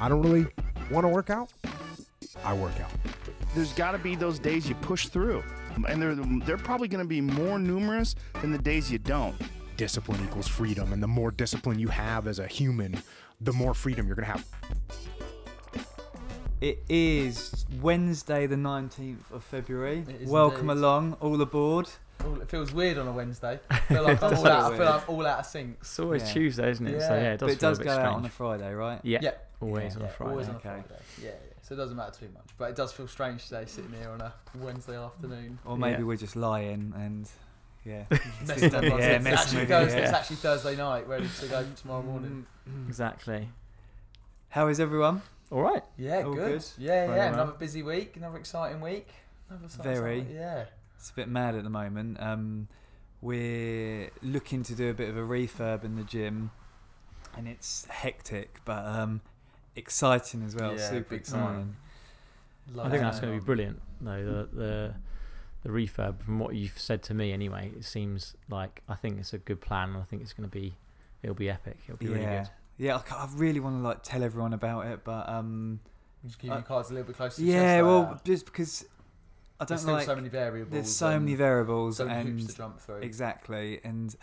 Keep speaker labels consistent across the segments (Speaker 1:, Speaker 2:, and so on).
Speaker 1: I don't really want to work out, I work out.
Speaker 2: There's got to be those days you push through, and they're they're probably going to be more numerous than the days you don't.
Speaker 1: Discipline equals freedom, and the more discipline you have as a human, the more freedom you're gonna have.
Speaker 3: It is Wednesday, the 19th of February. Welcome
Speaker 4: indeed.
Speaker 3: along, all aboard.
Speaker 4: All- It feels weird on a Wednesday. I feel like I'm all out, I feel like I'm all out of sync.
Speaker 5: It's always
Speaker 3: Yeah.
Speaker 5: Tuesday, isn't it? So
Speaker 4: Yeah.
Speaker 5: yeah, it does
Speaker 3: but it
Speaker 5: feel
Speaker 3: does
Speaker 5: a
Speaker 3: go
Speaker 5: bit
Speaker 3: out on a. Friday, right?
Speaker 5: Yeah,
Speaker 4: Yeah.
Speaker 5: always
Speaker 3: Yeah,
Speaker 5: on a Friday.
Speaker 4: always on a
Speaker 3: okay.
Speaker 4: Friday. Yeah, yeah. So it doesn't matter too much. But it does feel strange today sitting here on a Wednesday afternoon.
Speaker 3: Or maybe
Speaker 5: Yeah.
Speaker 3: we're just lying and yeah.
Speaker 4: Messing everyone.
Speaker 3: Yeah,
Speaker 4: it's,
Speaker 3: messing
Speaker 4: actually
Speaker 3: with
Speaker 4: Thursday,
Speaker 3: you,
Speaker 4: it's
Speaker 3: yeah.
Speaker 4: actually Thursday night, ready to go tomorrow morning. Mm-hmm.
Speaker 5: Exactly.
Speaker 3: How is everyone?
Speaker 5: All right.
Speaker 4: Yeah,
Speaker 3: All
Speaker 4: good.
Speaker 3: good?
Speaker 4: Yeah,
Speaker 5: Very
Speaker 4: yeah.
Speaker 5: well.
Speaker 4: Another busy week, another exciting week. Another exciting-
Speaker 3: Very.
Speaker 4: Yeah.
Speaker 3: It's a bit mad at the moment. Um, we're looking to do a bit of a refurb in the gym, and it's hectic, but um, exciting as well.
Speaker 4: Yeah,
Speaker 3: Super
Speaker 4: big
Speaker 3: exciting.
Speaker 5: I think that's going to be brilliant. though. the the the refurb. From what you've said to me, anyway, it seems like I think it's a good plan. and I think it's going to be, it'll be epic. It'll be really
Speaker 3: Yeah,
Speaker 5: good.
Speaker 3: yeah. I, I really want to like tell everyone about it, but um,
Speaker 4: Just keep
Speaker 3: Uh,
Speaker 4: your cards a little bit closer to
Speaker 3: yeah,
Speaker 4: the chest,
Speaker 3: well,
Speaker 4: that.
Speaker 3: just because I don't
Speaker 4: There's still
Speaker 3: like.
Speaker 4: so many variables.
Speaker 3: there's so many variables,
Speaker 4: so many
Speaker 3: and
Speaker 4: hoops to jump through.
Speaker 3: exactly, and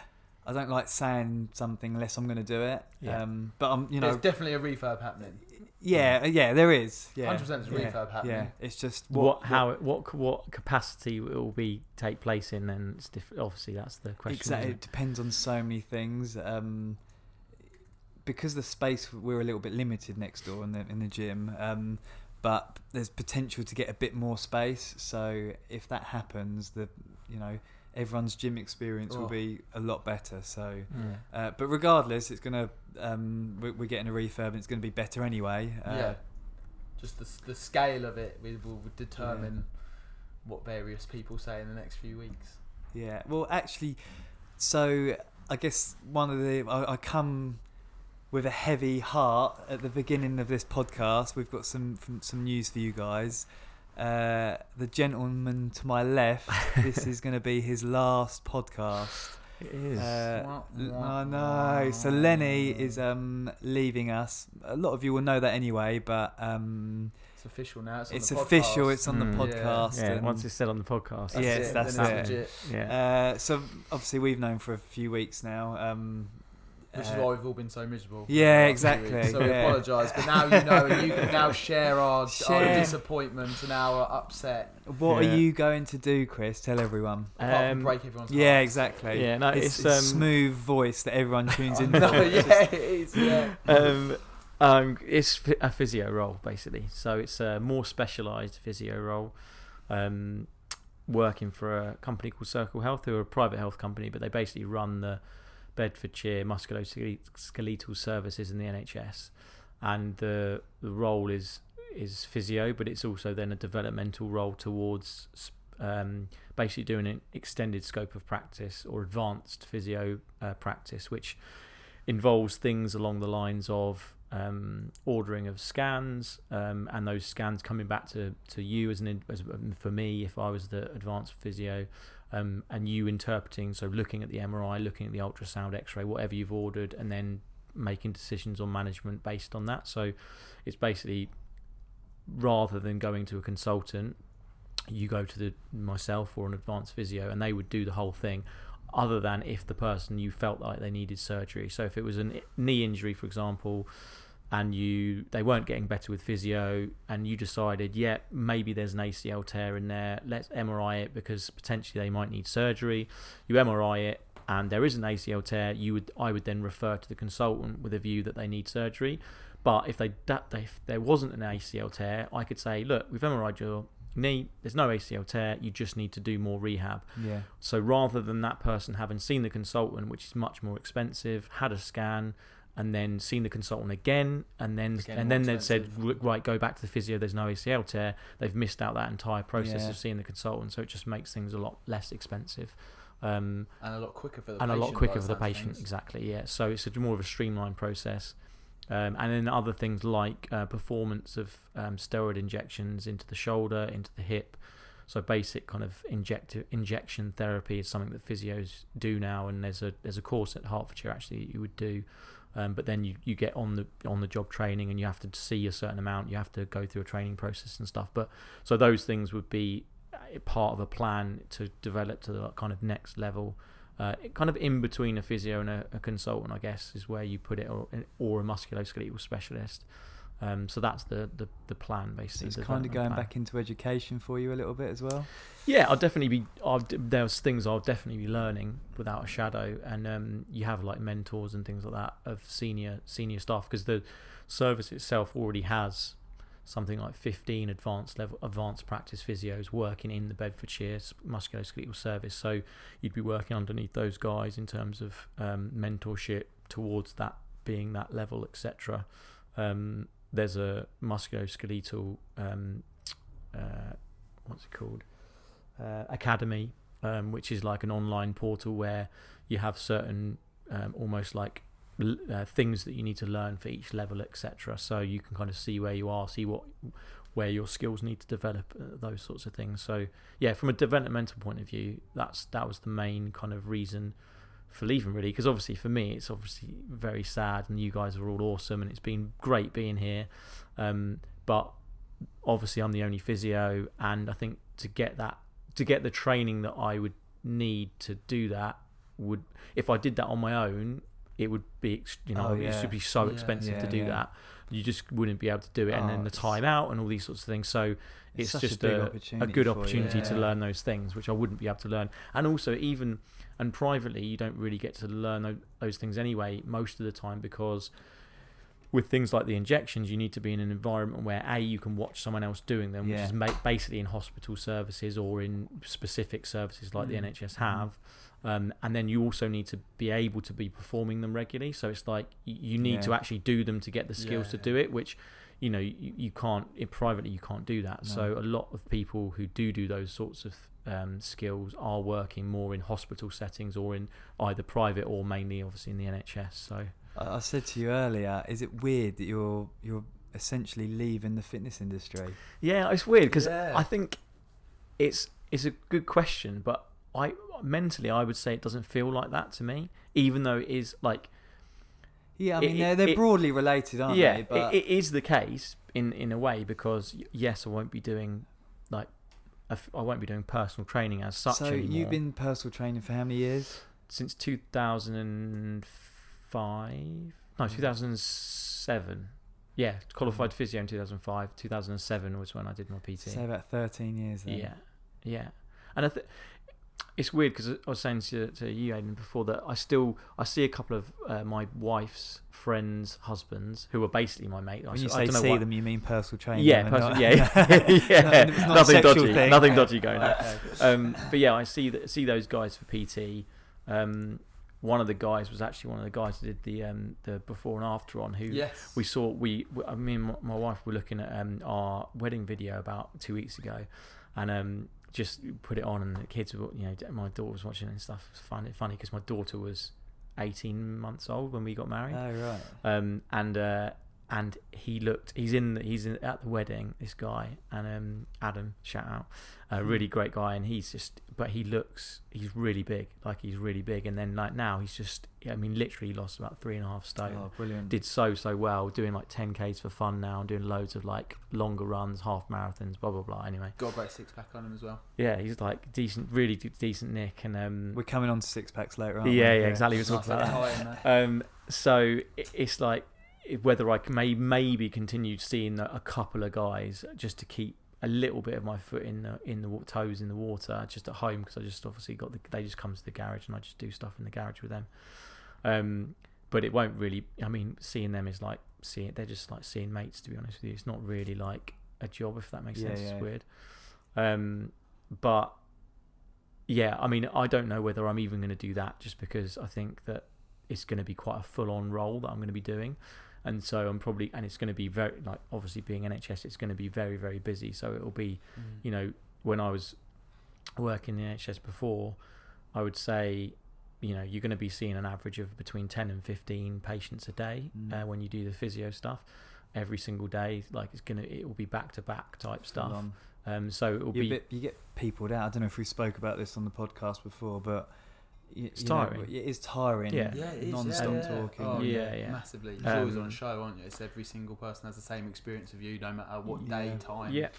Speaker 3: I don't like saying something unless I'm going to do it.
Speaker 5: Yeah.
Speaker 3: Um, but I'm, you know,
Speaker 4: There's definitely a refurb happening.
Speaker 3: yeah, yeah, there is. Yeah,
Speaker 4: 100% there's
Speaker 3: yeah,
Speaker 4: refurb happening.
Speaker 3: Yeah, it's just
Speaker 5: What, how it, what what capacity it will be take place in? Then it's diff- obviously that's the question.
Speaker 3: Exactly,
Speaker 5: isn't
Speaker 3: it depends on so many things. Um, because the space we're a little bit limited next door in the in the gym, um, but there's potential to get a bit more space. So if that happens, the you know everyone's gym experience will
Speaker 4: Oh.
Speaker 3: be a lot better. So.
Speaker 5: Yeah.
Speaker 3: uh, but regardless, it's gonna um, we're, we're getting a refurb. and It's gonna be better anyway. Uh,
Speaker 4: yeah. Just the, the scale of it we will determine what various people say in the next few weeks.
Speaker 3: Yeah. Well, actually, so I guess one of the I, I come with a heavy heart at the beginning of this podcast. We've got some from, some news for you guys. Uh, the gentleman to my left, this is going to be his last podcast.
Speaker 5: It is.
Speaker 3: Uh, l- I know. So Lenny is um, leaving us. A lot of you will know that anyway, but um,
Speaker 4: It's official now. It's, on
Speaker 3: it's
Speaker 4: the
Speaker 3: official.
Speaker 4: podcast.
Speaker 3: It's on the
Speaker 5: Mm.
Speaker 4: Yeah.
Speaker 3: podcast.
Speaker 5: yeah.
Speaker 3: and-
Speaker 5: Once it's said on the podcast.
Speaker 4: That's
Speaker 3: Yes,
Speaker 4: it,
Speaker 3: that's
Speaker 4: then
Speaker 3: it.
Speaker 4: legit.
Speaker 5: Yeah.
Speaker 3: uh, so obviously we've known for a few weeks now. Um,
Speaker 4: Which is
Speaker 3: uh,
Speaker 4: why we've all been so miserable.
Speaker 3: Yeah,
Speaker 4: the last few
Speaker 3: exactly.
Speaker 4: So we
Speaker 3: yeah.
Speaker 4: apologise, but now you know, and you can now share our, our disappointment and our upset.
Speaker 3: What
Speaker 5: Yeah.
Speaker 3: are you going to do, Chris? Tell everyone.
Speaker 4: Apart from
Speaker 5: Um,
Speaker 4: break everyone's
Speaker 3: Yeah, exactly.
Speaker 5: Yeah, no,
Speaker 3: it's,
Speaker 5: it's,
Speaker 3: it's
Speaker 5: um,
Speaker 3: smooth voice that everyone tunes
Speaker 4: in.
Speaker 3: into.
Speaker 4: know,
Speaker 3: It's
Speaker 4: yeah, it is. Yeah.
Speaker 5: um, um, it's a physio role basically. So it's a more specialised physio role. Um, working for a company called Circle Health, who are a private health company, but they basically run the Bedfordshire musculoskeletal services in the NHS, and the the role is is physio, but it's also then a developmental role towards um, basically doing an extended scope of practice or advanced physio uh, practice, which involves things along the lines of um, ordering of scans um, and those scans coming back to, to you as an as um, for me if I was the advanced physio um, and you interpreting so looking at the MRI looking at the ultrasound x-ray whatever you've ordered and then making decisions on management based on that. So it's basically rather than going to a consultant you go to the myself or an advanced physio and they would do the whole thing other than if the person you felt like they needed surgery. So if it was a knee injury for example and you they weren't getting better with physio and you decided yeah maybe there's an ACL tear in there. Let's MRI it because potentially they might need surgery. You MRI it and there is an ACL tear. You would I would then refer to the consultant with a view that they need surgery. But if they that if there wasn't an ACL tear I could say look we've MRI'd your knee. There's no ACL tear. You just need to do more rehab.
Speaker 3: Yeah.
Speaker 5: so rather than that person having seen the consultant, which is much more expensive, had a scan, and then seen the consultant again, and then
Speaker 4: Again,
Speaker 5: and then they've said, right, go back to the physio. There's no ACL tear. They've missed out that entire process
Speaker 3: Yeah.
Speaker 5: of seeing the consultant. So it just makes things a lot less expensive. Um,
Speaker 4: And a lot quicker for the
Speaker 5: and a
Speaker 4: patient.
Speaker 5: lot quicker for the patient.
Speaker 4: things.
Speaker 5: Exactly, yeah. So it's a, more of a streamlined process. Um, and then other things like uh, performance of um, steroid injections into the shoulder, into the hip. So basic kind of injective injection therapy is something that physios do now, and there's a there's a course at Hertfordshire actually that you would do Um, but then you, you get on the on the job training and you have to see a certain amount. You have to go through a training process and stuff. But so those things would be uh, part of a plan to develop to the kind of next level. Uh, kind of in between a physio and a, a consultant, I guess, is where you put it, or, or a musculoskeletal specialist. Um, so that's the, the, the plan
Speaker 3: So
Speaker 5: basically.
Speaker 3: it's kind of going
Speaker 5: plan.
Speaker 3: back into education for you a little bit as well.
Speaker 5: Yeah, I'll definitely be. I'll, there's things I'll definitely be learning without a shadow, and um, you have like mentors and things like that of senior senior staff because the service itself already has something like 15 advanced level advanced practice physios working in the Bedfordshire musculoskeletal service. So you'd be working underneath those guys in terms of um, mentorship towards that being that level, etc. Um, there's a musculoskeletal um, uh, what's it called uh, academy, um, which is like an online portal where you have certain um, almost like uh, things that you need to learn for each level, etc. So you can kind of see where you are, see what where your skills need to develop, uh, those sorts of things. So yeah, from a developmental point of view, that's that was the main kind of reason for leaving really because obviously for me it's obviously very sad and you guys are all awesome and it's been great being here um, but obviously I'm the only physio and I think to get that to get the training that I would need to do that would if I did that on my own it would be you know
Speaker 3: Oh,
Speaker 5: it
Speaker 3: yeah.
Speaker 5: should be so
Speaker 4: Yeah.
Speaker 5: expensive to do
Speaker 3: yeah.
Speaker 5: that you just wouldn't be able to do it and
Speaker 3: Oh,
Speaker 5: then the time out and all these sorts of things so it's,
Speaker 3: such
Speaker 5: just
Speaker 3: a,
Speaker 5: a, a good opportunity to learn those things which I wouldn't be able to learn and also even and privately you don't really get to learn those things anyway most of the time because with things like the injections you need to be in an environment where a you can watch someone else doing them which is basically in hospital services or in specific services like the
Speaker 4: Mm.
Speaker 5: NHS have. Um, and then you also need to be able to be performing them regularly. So it's like you need to actually do them to get the skills to
Speaker 4: Yeah.
Speaker 5: do it which you know you, you can't it, privately you can't do that. So a lot of people who do do those sorts of um, skills are working more in hospital settings or in either private or mainly obviously in the NHS so
Speaker 3: I said to you earlier, is it weird that you're you're essentially leaving the fitness industry?
Speaker 5: yeah it's weird because
Speaker 4: Yeah.
Speaker 5: I think it's it's a good question but I mentally I would say it doesn't feel like that to me even though it is like
Speaker 3: Yeah, I mean
Speaker 5: it-
Speaker 3: they're they're
Speaker 5: it-
Speaker 3: broadly related, aren't
Speaker 5: yeah
Speaker 3: they? But
Speaker 5: it, it is the case in in a way because yes I won't be doing like f- I won't be doing personal training as such
Speaker 3: so
Speaker 5: anymore
Speaker 3: you've been personal training for how many years?
Speaker 5: since 2005 no mm. 2007 yeah qualified mm. physio in 2005 2007 was when I did my PT
Speaker 3: Say about thirteen years. Then.
Speaker 5: yeah yeah and I th- it's weird because I was saying to, to you Aidan before that I still I see a couple of uh, my wife's friends husbands who are basically my mate I
Speaker 3: When you
Speaker 5: s- I
Speaker 3: say
Speaker 5: don't
Speaker 3: see
Speaker 5: why-
Speaker 3: them, you mean personal training?
Speaker 5: yeah,
Speaker 3: and
Speaker 5: person,
Speaker 3: not-
Speaker 5: yeah, yeah, yeah.
Speaker 3: No, not
Speaker 5: nothing dodgy,
Speaker 3: thing.
Speaker 5: nothing dodgy going on. Um, but yeah, I see that see those guys for PT. Um, one of the guys was actually one of the guys that did the um, the before and after on who
Speaker 4: Yes.
Speaker 5: we saw. We, we I mean, my, my wife were looking at um, our wedding video about two weeks ago, and um, just put it on, and the kids were, you know, my daughter was watching it and stuff. It's funny, funny because my daughter was eighteen months old when we got married
Speaker 3: Oh right.
Speaker 5: um, and uh, and he looked. He's in. He's in, at the wedding. This guy and um, Adam, shout out, a
Speaker 3: Hmm.
Speaker 5: really great guy. And he's just, but he looks. He's really big. Like he's really big. And then like now he's just. I mean, literally lost about three and a half stone.
Speaker 3: Oh, brilliant.
Speaker 5: Did so so well, doing like 10ks for fun now, and doing loads of like longer runs, half marathons, blah blah blah. Anyway,
Speaker 4: Got a great six pack on him as well.
Speaker 5: yeah, he's like decent, really de- decent Nick, and um,
Speaker 3: We're coming on to six packs later, aren't
Speaker 5: yeah, yeah, exactly. We're
Speaker 4: Nice
Speaker 5: talking about that.
Speaker 4: high in there.
Speaker 5: Um, so i- it's like i- whether I may maybe continue seeing a couple of guys just to keep a little bit of my foot in the in the toes in the water just at home because I just obviously got the they just come to the garage and I just do stuff in the garage with them. Um, but it won't really. I mean, seeing them is like seeing they're just like seeing mates. To be honest with you, it's not really like a job if that makes
Speaker 3: Yeah,
Speaker 5: sense.
Speaker 3: yeah.
Speaker 5: It's weird. Um, but yeah, I mean, I don't know whether I'm even going to do that just because I think that it's going to be quite a full on role that I'm going to be doing. And so I'm probably, and it's going to be very, like, obviously being NHS, it's going to be very, very busy. So it'll be, you know, when I was working in the NHS before, I would say, you know, you're going to be seeing an average of between 10 and 15 patients a day
Speaker 3: Mm.
Speaker 5: uh, when you do the physio stuff every single day. Like it's going to, it will be back to back type stuff. Um, so it will be,
Speaker 3: bit, you get peopled out. I don't know if we spoke about this on the podcast before, but y-
Speaker 5: It's
Speaker 3: you know,
Speaker 5: tiring.
Speaker 3: it is tiring.
Speaker 5: Yeah.
Speaker 4: Yeah, it is.
Speaker 3: Non-stop
Speaker 4: yeah, yeah.
Speaker 3: talking.
Speaker 4: Oh,
Speaker 5: Yeah,
Speaker 4: yeah,
Speaker 5: yeah.
Speaker 4: Massively. You're always on
Speaker 5: Um,
Speaker 4: a show, aren't you? It's every single person has the same experience of you, no matter what day, time,
Speaker 5: Yeah,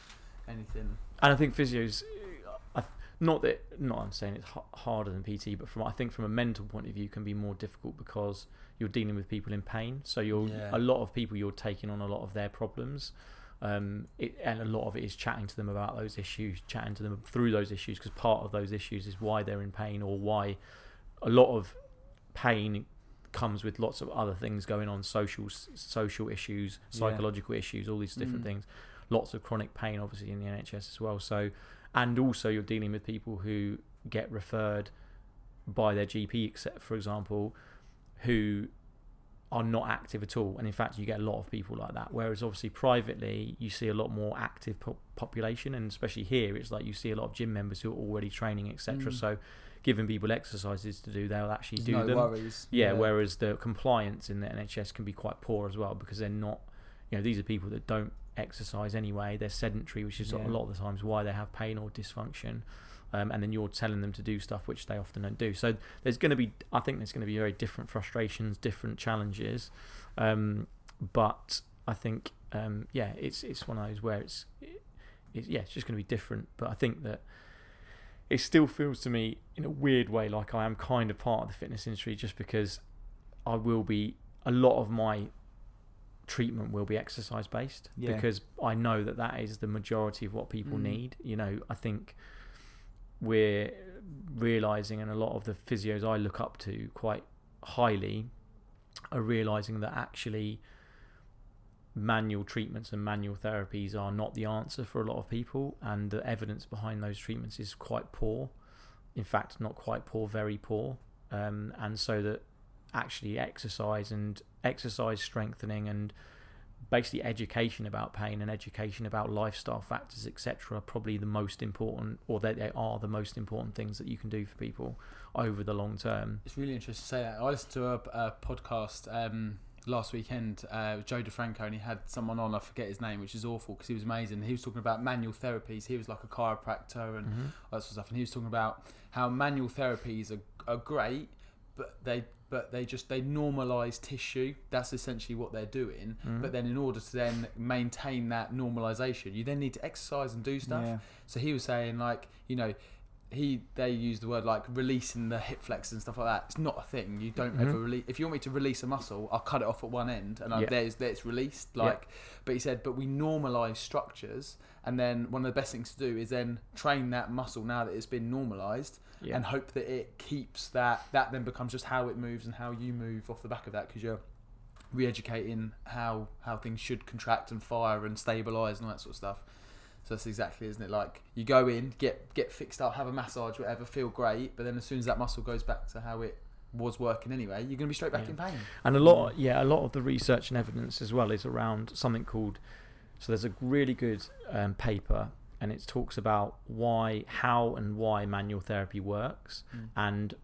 Speaker 4: anything.
Speaker 5: and I think physios, I, not that not I'm saying it's h- harder than PT, but from I think from a mental point of view can be more difficult because you're dealing with people in pain. So you're
Speaker 4: Yeah.
Speaker 5: a lot of people you're taking on a lot of their problems. Um, it, and a lot of it is chatting to them about those issues, chatting to them through those issues, because part of those issues is why they're in pain or why a lot of pain comes with lots of other things going on, social social issues,
Speaker 3: Yeah.
Speaker 5: psychological issues, all these different
Speaker 4: Mm.
Speaker 5: things. Lots of chronic pain, obviously, in the NHS as well. So, and also you're dealing with people who get referred by their GP, except for example, who are not active at all. And in fact, you get a lot of people like that. Whereas obviously privately, you see a lot more active po- population, and especially here, it's like you see a lot of gym members who are already training, etc.
Speaker 4: Mm.
Speaker 5: So, giving people exercises to do, they'll actually
Speaker 4: There's
Speaker 5: do
Speaker 4: no
Speaker 5: them.
Speaker 4: worries.
Speaker 5: Yeah, whereas the compliance in the NHS can be quite poor as well because they're not, you know, these are people that don't exercise anyway. They're sedentary, which is
Speaker 3: Yeah.
Speaker 5: a lot of the times why they have pain or dysfunction. Um, and then you're telling them to do stuff which they often don't do. So there's going to be, I think there's going to be very different frustrations, different challenges. Um, but I think, um, yeah, it's it's one of those where it's, it, it's yeah, it's just going to be different. But I think that it still feels to me in a weird way like I am kind of part of the fitness industry just because I will be a lot of my treatment will be exercise based
Speaker 3: Yeah.
Speaker 5: because I know that that is the majority of what people
Speaker 4: Mm.
Speaker 5: need. You know, I think we're realizing, and a lot of the physios I look up to quite highly are realizing that actually manual treatments and manual therapies are not the answer for a lot of people, and the evidence behind those treatments is quite poor. In fact, not quite poor, very poor. Um, and so that actually exercise and exercise strengthening and basically education about pain and education about lifestyle factors, etc., are probably the most important, or that they are the most important things that you can do for people over the long term.
Speaker 4: It's really interesting to say that. I listened to a, a podcast um, last weekend uh, with Joe DeFranco, and he had someone on. I forget his name, which is awful because he was amazing. He was talking about manual therapies. He was like a chiropractor and
Speaker 5: Mhm.
Speaker 4: all that sort of stuff. And he was talking about how manual therapies are, are great, but they but they just they normalize tissue. That's essentially what they're doing.
Speaker 5: Mhm.
Speaker 4: But then in order to then maintain that normalization, you then need to exercise and do stuff.
Speaker 3: Yeah.
Speaker 4: So he was saying like, you know, he they use the word like releasing the hip flex and stuff like that. It's not a thing. You don't ever
Speaker 5: Mhm.
Speaker 4: release. If you want me to release a muscle, I'll cut it off at one end and
Speaker 5: Yeah.
Speaker 4: there's there's released.
Speaker 5: Yeah.
Speaker 4: Like, but he said, but we normalize structures, and then one of the best things to do is then train that muscle now that it's been normalized,
Speaker 5: Yeah.
Speaker 4: and hope that it keeps that. That then becomes just how it moves and how you move off the back of that because you're re-educating how how things should contract and fire and stabilize and all that sort of stuff. So that's exactly, isn't it? Like you go in, get get fixed up, have a massage, whatever, feel great, but then as soon as that muscle goes back to how it was working anyway, you're gonna be straight back
Speaker 5: Yeah.
Speaker 4: in pain.
Speaker 5: And a lot, yeah, a lot of the research and evidence as well is around something called. So there's a really good um, paper, and it talks about why, how, and why manual therapy works,
Speaker 4: Mm.
Speaker 5: and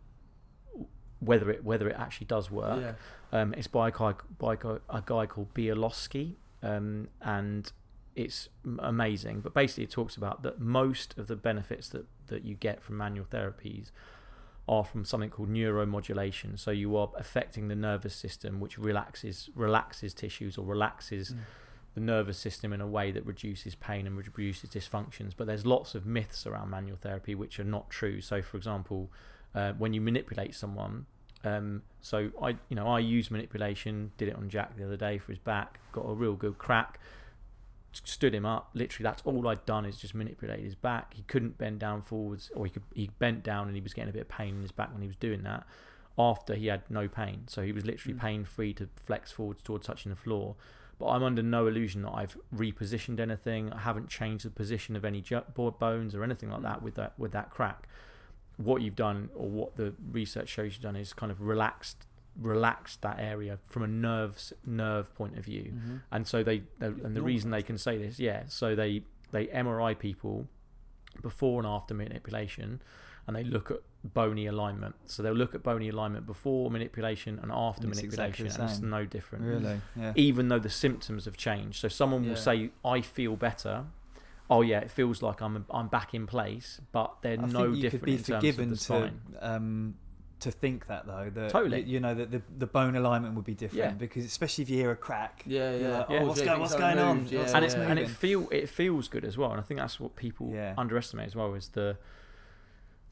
Speaker 5: whether it whether it actually does work.
Speaker 4: Yeah.
Speaker 5: Um, it's by a guy, by a guy, a guy called Bialosky, um, and it's amazing. But basically, it talks about that most of the benefits that, that you get from manual therapies are from something called neuromodulation. So you are affecting the nervous system, which relaxes relaxes tissues or relaxes
Speaker 4: Mm.
Speaker 5: the nervous system in a way that reduces pain and reduces dysfunctions. But there's lots of myths around manual therapy which are not true. So, for example, uh, when you manipulate someone, um, so I, you know, I use manipulation. Did it on Jack the other day for his back. Got a real good crack. Stood him up. Literally, that's all I'd done is just manipulate his back. He couldn't bend down forwards, or he could. He bent down and he was getting a bit of pain in his back when he was doing that. After he had no pain, so he was literally
Speaker 4: Mm.
Speaker 5: pain free to flex forwards towards touching the floor. But I'm under no illusion that I've repositioned anything. I haven't changed the position of any bones or anything like that with that with that crack. What you've done, or what the research shows you've done, is kind of relaxed relaxed that area from a nerves nerve point of view.
Speaker 4: Mm-hmm.
Speaker 5: And so they, they and the reason they can say this, yeah, so they they MRI people before and after manipulation, and they look at bony alignment. So they'll look at bony alignment before manipulation and after
Speaker 3: And exactly
Speaker 5: manipulation,
Speaker 3: the
Speaker 5: and it's no different
Speaker 3: Really? Yeah.
Speaker 5: even though the symptoms have changed. So someone
Speaker 4: Yeah.
Speaker 5: will say, "I feel better." Oh yeah, it feels like I'm I'm back in place, but they're
Speaker 3: I
Speaker 5: no different in terms of the
Speaker 3: to um, to think that though that
Speaker 5: Totally.
Speaker 3: you, you know that the, the bone alignment would be different
Speaker 5: Yeah.
Speaker 3: because especially if you hear a crack
Speaker 4: Yeah, yeah.
Speaker 3: like,
Speaker 5: Yeah.
Speaker 3: oh, what's
Speaker 4: Yeah,
Speaker 3: going what's
Speaker 4: haven't
Speaker 3: going on
Speaker 4: yeah,
Speaker 3: What's-
Speaker 5: and
Speaker 3: what's
Speaker 5: it's and it
Speaker 3: moving?
Speaker 5: feel it feels good as well. And I think that's what people
Speaker 3: Yeah.
Speaker 5: underestimate as well is the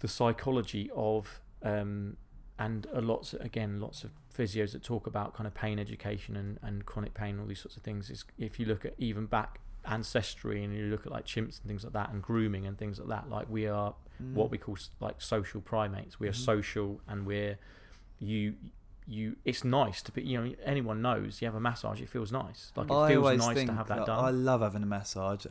Speaker 5: the psychology of um, and a lots again lots of physios that talk about kind of pain education and, and chronic pain all these sorts of things is if you look at even back ancestry and you look at like chimps and things like that and grooming and things like that like we are
Speaker 3: Mm.
Speaker 5: what we call like social primates we are
Speaker 3: Mhm.
Speaker 5: social and we're you you it's nice to be you know anyone knows you have a massage it feels nice like it
Speaker 3: I
Speaker 5: feels nice to have that
Speaker 3: that
Speaker 5: done
Speaker 3: I love having a massage.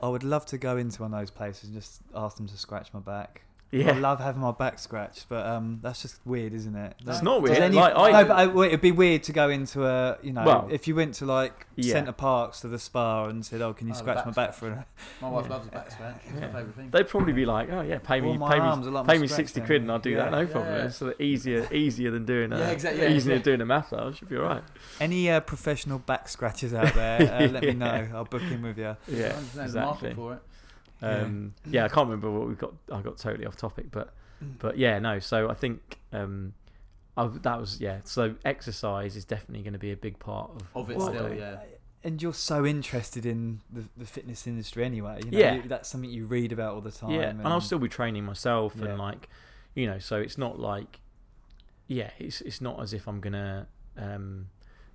Speaker 3: I would love to go into one of those places and just ask them to scratch my back. I love having my back scratched, but um, that's just weird, isn't it?
Speaker 5: It's not weird,
Speaker 3: any-
Speaker 5: like, I-
Speaker 3: no, but I- well, it'd be weird to go into a, you know,
Speaker 5: Well,
Speaker 3: if you went to like
Speaker 5: yeah.
Speaker 3: Center Parcs to the spa and said, "Oh, can you
Speaker 4: Oh,
Speaker 3: scratch
Speaker 4: back
Speaker 3: my back
Speaker 4: scratch.
Speaker 3: for a
Speaker 4: My wife
Speaker 5: Yeah.
Speaker 4: loves a back scratch. It's
Speaker 5: Yeah.
Speaker 4: my favourite thing.
Speaker 5: They'd probably be like, oh yeah, pay me,
Speaker 3: All my
Speaker 5: pay me,
Speaker 3: like
Speaker 5: pay me sixty
Speaker 3: then.
Speaker 5: quid and I'll do that, no
Speaker 4: Yeah,
Speaker 5: problem.
Speaker 4: It's
Speaker 5: So that easier, easier than doing a,
Speaker 4: Yeah, exactly, yeah,
Speaker 5: easier
Speaker 4: yeah.
Speaker 5: than doing a massage. Should be alright.
Speaker 3: Any uh, professional back scratchers out there? Uh, let me know. I'll book in with you.
Speaker 5: Yeah,
Speaker 4: 100% there's a
Speaker 5: exactly.
Speaker 4: Market for it.
Speaker 5: Um, yeah. I can't remember what we got. I got totally off topic, but but yeah, no. So I think um, I, that was yeah. So exercise is definitely going to be a big part of
Speaker 4: Of it
Speaker 5: what I
Speaker 4: still,
Speaker 5: do.
Speaker 4: yeah.
Speaker 3: And you're so interested in the, the fitness industry anyway. You know,
Speaker 5: Yeah.
Speaker 3: you- that's something you read about all the time.
Speaker 5: Yeah, and I'll still be training myself,
Speaker 3: Yeah.
Speaker 5: and like, you know, so it's not like, yeah, it's it's not as if I'm gonna um,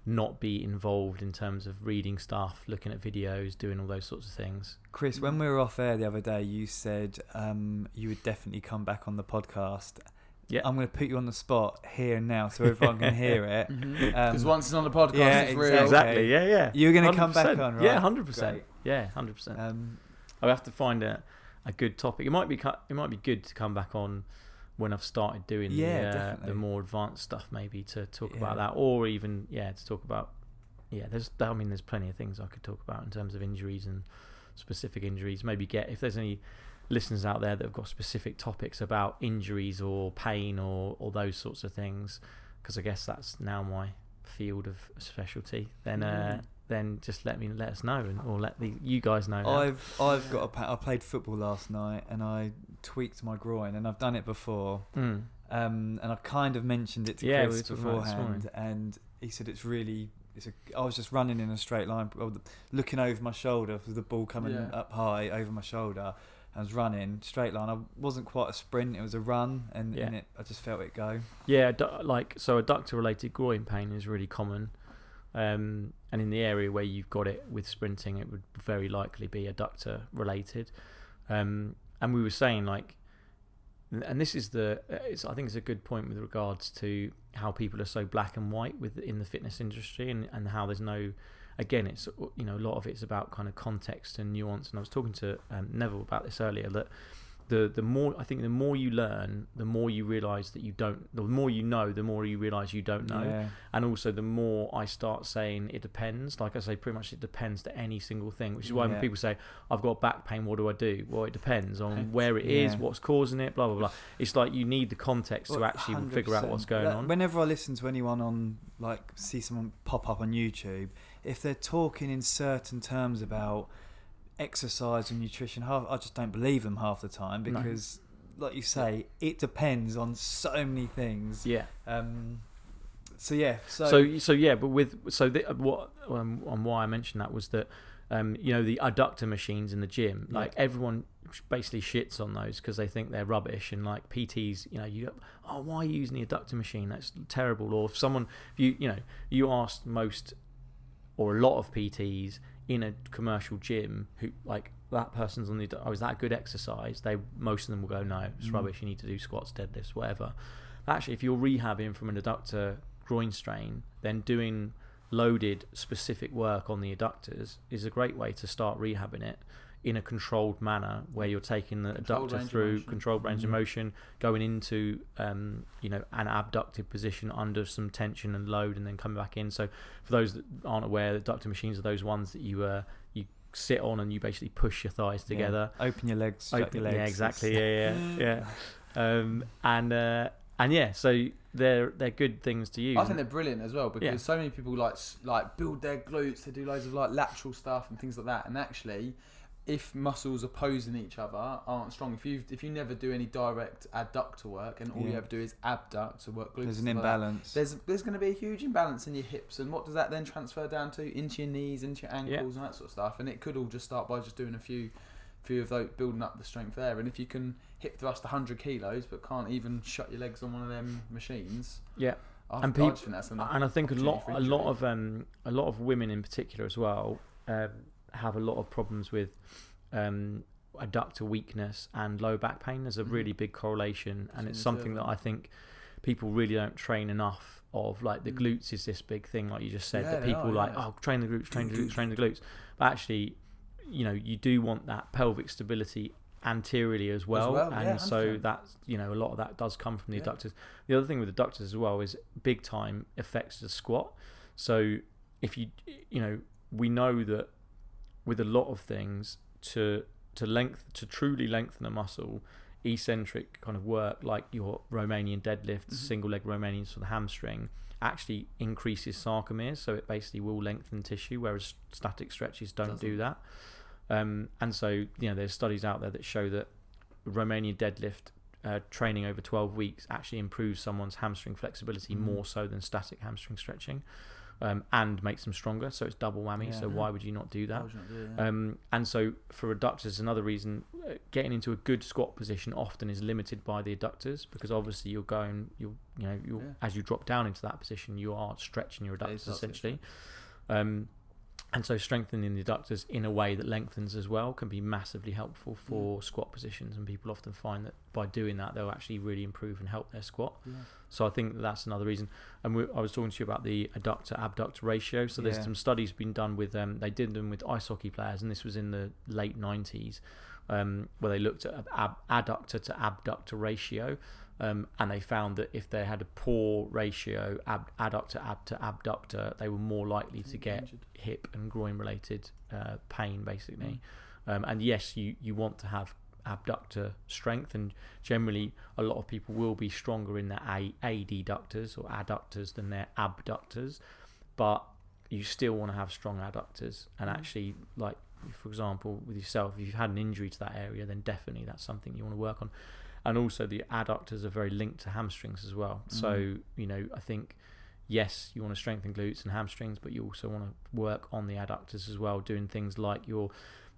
Speaker 5: not be involved in terms of reading stuff, looking at videos, doing all those sorts of things.
Speaker 3: Chris, when we were off air the other day, you said um, you would definitely come back on the podcast.
Speaker 5: Yeah.
Speaker 3: I'm going to put you on the spot here and now so everyone can hear it.
Speaker 4: Because
Speaker 3: Um,
Speaker 4: once it's on the podcast,
Speaker 3: yeah,
Speaker 4: it's real.
Speaker 3: exactly.
Speaker 5: Exactly. Yeah, yeah.
Speaker 3: You're going to come back on, right?
Speaker 5: Yeah, hundred percent.
Speaker 3: Great.
Speaker 5: Yeah, hundred percent.
Speaker 3: Um,
Speaker 5: I have to find a, a good topic. It might be cu- it might be good to come back on when I've started doing
Speaker 3: Yeah,
Speaker 5: the uh, the more advanced stuff, maybe to talk
Speaker 3: Yeah.
Speaker 5: about that, or even yeah, to talk about yeah. There's I mean, there's plenty of things I could talk about in terms of injuries and specific injuries. Maybe get if there's any listeners out there that have got specific topics about injuries or pain or or those sorts of things, because I guess that's now my field of specialty. Then uh,
Speaker 3: Mm.
Speaker 5: Then just let me let us know and or let the you guys know. now.
Speaker 3: I've I've got a pa- I played football last night and I tweaked my groin and I've done it before.
Speaker 5: Mm.
Speaker 3: Um, and I kind of mentioned it to
Speaker 5: Yeah,
Speaker 3: Chris
Speaker 5: were talking about it this
Speaker 3: beforehand, and he said it's really. It's a, I was just running in a straight line, looking over my shoulder with the ball coming
Speaker 4: Yeah.
Speaker 3: up high over my shoulder. I was running straight line. I wasn't quite a sprint; it was a run, and,
Speaker 5: Yeah.
Speaker 3: and it, I just felt it go.
Speaker 5: Yeah, like so, adductor-related groin pain is really common, um, and in the area where you've got it with sprinting, it would very likely be adductor-related. Um, and we were saying like, and this is the, it's, I think it's a good point with regards to how people are so black and white with in the fitness industry, and and how there's no, again, it's you know a lot of it's about kind of context and nuance. And I was talking to um, Neville about this earlier that the the more I think the more you learn, the more you realise that you don't. The more you know, the more you realise you don't know.
Speaker 3: Yeah.
Speaker 5: And also, the more I start saying it depends. Like I say, pretty much it depends to any single thing. Which is why when people say I've got back pain, what do I do? Well, it depends on where it is,
Speaker 3: Yeah.
Speaker 5: what's causing it, blah blah blah. It's like you need the context to
Speaker 3: Well,
Speaker 5: actually figure out what's going on.
Speaker 3: Whenever I listen to anyone on, like, see someone pop up on YouTube, if they're talking in certain terms about exercise and nutrition, half, I just don't believe them half the time
Speaker 5: No.
Speaker 3: because, like you say, it depends on so many things.
Speaker 5: Yeah.
Speaker 3: Um, so yeah, so,
Speaker 5: So, so yeah, but with so the, what um, and why I mentioned that was that um, you know the adductor machines in the gym,
Speaker 3: Yeah.
Speaker 5: like everyone basically shits on those because they think they're rubbish and like PTs, you know, you go, oh why are you using the adductor machine? That's terrible. Or if someone, if you you know, you asked most or a lot of PTs in a commercial gym who like that person's on the oh is that a good exercise? They most of them will go no, it's
Speaker 3: Mm.
Speaker 5: rubbish. You need to do squats, deadlifts, whatever. Actually, if you're rehabbing from an adductor groin strain, then doing loaded specific work on the adductors is a great way to start rehabbing it in a controlled manner where you're taking the
Speaker 4: Controlled
Speaker 5: adductor through controlled range of
Speaker 3: Mhm.
Speaker 5: motion going into um, you know an abducted position under some tension and load and then coming back in. So for those that aren't aware the adductor machines are those ones that you uh, you sit on and you basically push your thighs
Speaker 3: yeah,
Speaker 5: together.
Speaker 3: Open your legs,
Speaker 5: Open-
Speaker 3: your legs.
Speaker 5: yeah exactly yeah yeah yeah. Um, and uh, and yeah so they're they're good things to use.
Speaker 4: I think they're brilliant as well because
Speaker 5: Yeah.
Speaker 4: so many people like like build their glutes, they do loads of like lateral stuff and things like that, and actually, if muscles opposing each other aren't strong, if you if you never do any direct adductor work and all you
Speaker 3: Yeah.
Speaker 4: ever do is abduct, so work glutes,
Speaker 3: There's an
Speaker 4: stuff like that,
Speaker 3: imbalance.
Speaker 4: there's there's going to be a huge imbalance in your hips, and what does that then transfer down to? Into your knees, into your ankles, and that sort of stuff. And it could all just start by just doing a few, few of those, building up the strength there. And if you can hip thrust 100 kilos, but can't even shut your legs on one of them machines,
Speaker 5: Yeah.
Speaker 4: I,
Speaker 5: And
Speaker 4: I
Speaker 5: peop-
Speaker 4: just think that's
Speaker 5: and I think a lot, a lot of um, a lot of women in particular as well um, have a lot of problems with um, adductor weakness and low back pain. There's a
Speaker 4: Mhm.
Speaker 5: really big correlation, and it's something that I think people really don't train enough of. Like the
Speaker 4: Mm.
Speaker 5: glutes is this big thing, like you just said,
Speaker 4: Yeah,
Speaker 5: that people
Speaker 4: are,
Speaker 5: like,
Speaker 4: yeah.
Speaker 5: oh, train the glutes, train the glutes, train the glutes. But actually, you know, you do want that pelvic stability anteriorly as well,
Speaker 4: well,
Speaker 5: and
Speaker 4: yeah,
Speaker 5: so
Speaker 4: 100%.
Speaker 5: that's you know a lot of that does come from the adductors. The other thing with adductors as well is big time affects the squat. So if you you know we know that with a lot of things to to length to truly lengthen a muscle, eccentric kind of work like your Romanian deadlifts,
Speaker 4: Mhm.
Speaker 5: single leg Romanians for the hamstring actually increases sarcomeres, so it basically will lengthen tissue, whereas static stretches don't do
Speaker 4: Doesn't.
Speaker 5: that. Um, and so you know there's studies out there that show that Romanian deadlift uh, training over 12 weeks actually improves someone's hamstring flexibility
Speaker 4: Mhm.
Speaker 5: more so than static hamstring stretching um, and makes them stronger. So it's double whammy. So why would you not do that?
Speaker 4: not do yeah?
Speaker 5: Um, and so for adductors, another reason uh, getting into a good squat position often is limited by the adductors because obviously you're going, you you know,
Speaker 4: Yeah.
Speaker 5: as you drop down into that position, you are stretching your adductors essentially. Um, and so strengthening the adductors in a way that lengthens as well can be massively helpful for squat positions. And people often find that by doing that, they'll actually really improve and help their squat.
Speaker 4: Yeah.
Speaker 5: So I think that that's another reason. And we, I was talking to you about the adductor abductor ratio. So there's
Speaker 3: Yeah.
Speaker 5: some studies been done with um, they did them with ice hockey players, and this was in the late 90s, um, where they looked at ab- adductor to abductor ratio. Um, and they found that if they had a poor ratio, ab- adductor ab- to abductor, they were more likely to get
Speaker 4: Injured.
Speaker 5: hip and groin related uh, pain basically
Speaker 4: Mm.
Speaker 5: um, and yes you you want to have abductor strength and generally a lot of people will be stronger in their a- adductors or adductors than their abductors but you still want to have strong adductors and
Speaker 4: Mm.
Speaker 5: actually like for example with yourself if you've had an injury to that area then definitely that's something you want to work on and also the adductors are very linked to hamstrings as well so
Speaker 4: Mm.
Speaker 5: you know i think yes, you want to strengthen glutes and hamstrings, but you also want to work on the adductors as well, doing things like your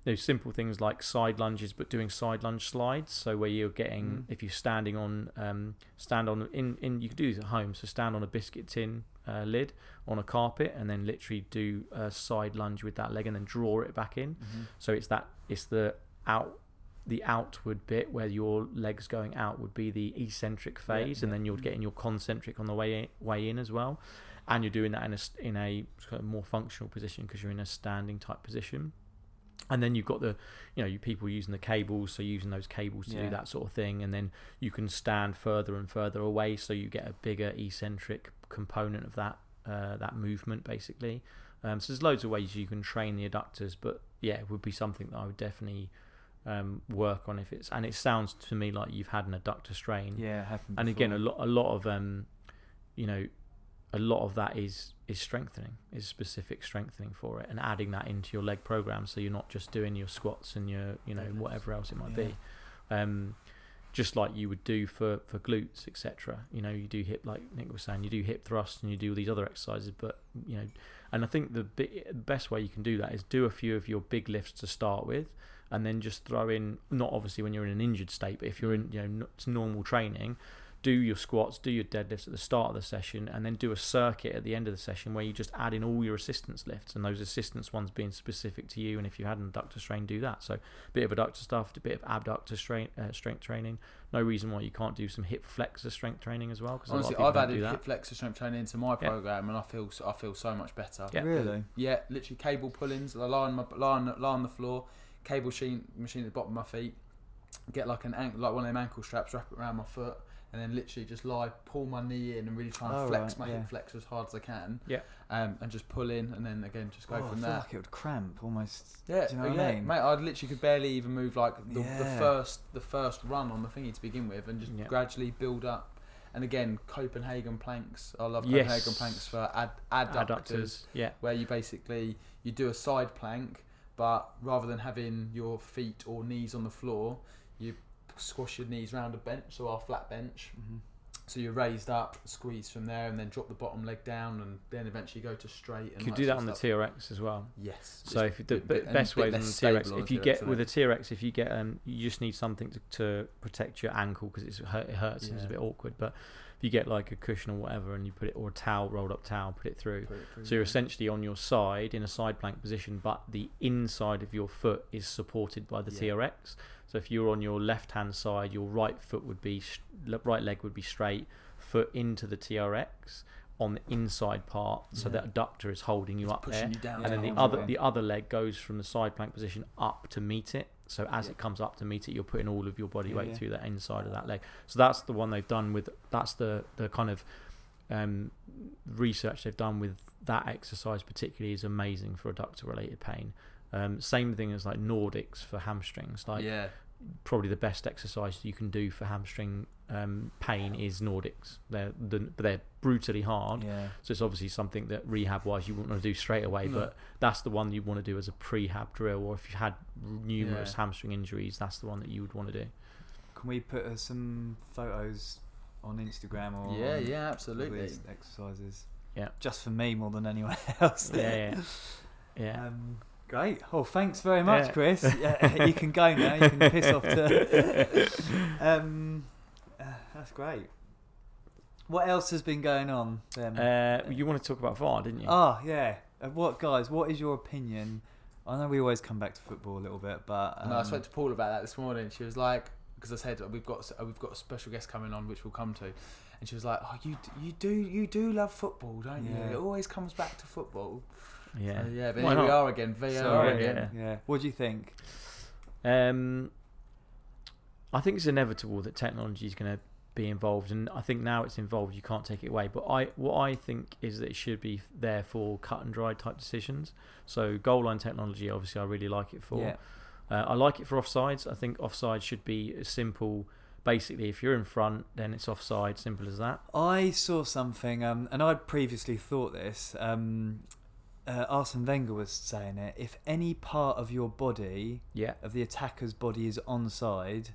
Speaker 5: those simple things like side lunges, but doing side lunge slides. So where you're getting,
Speaker 4: Mm.
Speaker 5: if you're standing on, um, stand on in in you can do this at home. So stand on a biscuit tin uh, lid on a carpet, and then literally do a side lunge with that leg, and then draw it back in.
Speaker 4: Mhm.
Speaker 5: So it's that it's the out the outward bit where your legs going out would be the eccentric phase, and
Speaker 4: yeah.
Speaker 5: then you're getting your concentric on the way in, way in as well, and you're doing that in a in a sort of more functional position because you're in a standing type position. And then you've got the, you know, you people using the cables, so using those cables to
Speaker 3: Yeah.
Speaker 5: do that sort of thing, and then you can stand further and further away, so you get a bigger eccentric component of that uh, that movement basically. Um, so there's loads of ways you can train the adductors, but yeah, it would be something that I would definitely um, work on if it's. And it sounds to me like you've had an adductor strain,
Speaker 3: Yeah, happened.
Speaker 5: and again, a lot, a lot of, um, you know, a lot of that is is strengthening, is specific strengthening for it, and adding that into your leg program, so you're not just doing your squats and your, you know, whatever else it might
Speaker 3: Yeah.
Speaker 5: be. Um, just like you would do for, for glutes, etc. You know, you do hip like Nick was saying, you do hip thrusts and you do all these other exercises, but you know, and I think the bi- best way you can do that is do a few of your big lifts to start with, and then just throw in not obviously when you're in an injured state, but if you're in you know it's normal training, do your squats, do your deadlifts at the start of the session, and then do a circuit at the end of the session where you just add in all your assistance lifts, and those assistance ones being specific to you. And if you had an adductor strain, do that. So a bit of adductor stuff, a bit of abductor strain, uh, strength training. No reason why you can't do some hip flexor strength training as well. Because
Speaker 4: Honestly, I've
Speaker 5: of people don't
Speaker 4: added hip flexor strength training into my
Speaker 5: Yeah.
Speaker 4: program, and I feel I feel so much better.
Speaker 5: Yeah.
Speaker 3: Really?
Speaker 4: Yeah, literally cable pull-ins. I lie on my lie on, lie on the floor, cable machine machine at the bottom of my feet. Get like an ankle, like one of them ankle straps, wrap it around my foot, and then literally just lie, pull my knee in, and really try and
Speaker 3: Oh,
Speaker 4: flex
Speaker 3: right,
Speaker 4: my
Speaker 3: yeah.
Speaker 4: hip flexor as hard as I can.
Speaker 5: Yeah.
Speaker 4: Um, and just pull in, and then again just go
Speaker 3: oh,
Speaker 4: from
Speaker 3: I feel
Speaker 4: there.
Speaker 3: like it would cramp almost.
Speaker 4: Yeah,
Speaker 3: Do you know
Speaker 4: oh,
Speaker 3: what
Speaker 4: yeah,
Speaker 3: I mean?
Speaker 4: mate. I literally could barely even move like the, the first the first run on the thingy to begin with, and just
Speaker 5: Yeah.
Speaker 4: gradually build up. And again, Copenhagen planks. I love
Speaker 5: Yes.
Speaker 4: Copenhagen planks for ad, adductors,
Speaker 5: Adductors, yeah,
Speaker 4: where you basically you do a side plank, but rather than having your feet or knees on the floor, you squash your knees round a bench, so our flat bench.
Speaker 3: Mhm.
Speaker 4: So you're raised up, squeeze from there, and then drop the bottom leg down, and then eventually go to straight. And
Speaker 5: You could do that on the. TRX as well.
Speaker 4: Yes.
Speaker 5: So if the
Speaker 4: bit-
Speaker 5: best way is on the TRX, if you get with a TRX, if you get um, you just need something to, to protect your ankle because it hurts and it's a bit awkward. But you get like a cushion or whatever and you put it or a towel, rolled up towel, put it through.
Speaker 4: Put it through,
Speaker 5: So you're
Speaker 4: yeah.
Speaker 5: essentially on your side in a side plank position, but the inside of your foot is supported by the
Speaker 4: Yeah.
Speaker 5: TRX. So if you're on your left hand side, your right foot would be sh- right leg would be straight, foot into the TRX on the inside part, so
Speaker 4: Yeah.
Speaker 5: that adductor is holding you
Speaker 4: It's
Speaker 5: up there
Speaker 4: you down.
Speaker 5: and then the other
Speaker 3: Okay.
Speaker 5: the other leg goes from the side plank position up to meet it. So as
Speaker 4: Yeah.
Speaker 5: it comes up to meet it, you're putting all of your body
Speaker 3: Yeah,
Speaker 5: weight
Speaker 3: yeah.
Speaker 5: through the inside of that leg. So that's the one they've done with. That's the the kind of um, research they've done with that exercise particularly is amazing for adductor related pain. Um, same thing as like Nordics for hamstrings. Like
Speaker 4: yeah,
Speaker 5: probably the best exercise you can do for hamstring um, pain is Nordics. They're the, they're brutally hard.
Speaker 3: Yeah.
Speaker 5: So it's obviously something that rehab wise you wouldn't want to do straight away,
Speaker 4: No.
Speaker 5: but that's the one you want to do as a prehab drill, or if you've had numerous
Speaker 4: Yeah.
Speaker 5: hamstring injuries, that's the one that you would want to do.
Speaker 3: Can we put uh, some photos on Instagram or
Speaker 4: yeah, yeah, absolutely.
Speaker 3: these exercises?
Speaker 5: Yeah.
Speaker 3: Just for me more than anyone else.
Speaker 5: Yeah, yeah, yeah.
Speaker 3: Um, great. Oh, thanks very much,
Speaker 5: Yeah.
Speaker 3: Chris. Yeah, you can go now. You can piss off to. um, that's great. What else has been going on? Then?
Speaker 5: Uh, you want to talk about VAR, didn't you?
Speaker 3: Oh yeah. Uh, what guys? What is your opinion? I know we always come back to football a little bit, but um,
Speaker 4: no, I spoke to Paul about that this morning. She was like, because I said we've got we've got a special guest coming on, which we'll come to, and she was like, "Oh, you you do you do love football, don't
Speaker 3: Yeah.
Speaker 4: you? It always comes back to football."
Speaker 5: yeah.
Speaker 4: So, yeah, but
Speaker 5: Why
Speaker 4: here we
Speaker 5: not?
Speaker 4: are again, VAR
Speaker 3: Sorry,
Speaker 4: again.
Speaker 3: yeah. What do you think?
Speaker 5: Um, I think it's inevitable that technology is going to be involved, and I think now it's involved, you can't take it away. But I, what I think is that it should be there for cut and dry type decisions. So goal line technology, obviously, I really like it for.
Speaker 3: Yeah.
Speaker 5: Uh, I like it for offsides. I think offside should be as simple. Basically, if you're in front, then it's offside. Simple as that.
Speaker 3: I saw something, um, and I'd previously thought this. Um, uh, Arsene Wenger was saying it. If any part of your body,
Speaker 5: Yeah.
Speaker 3: of the attacker's body, is onside,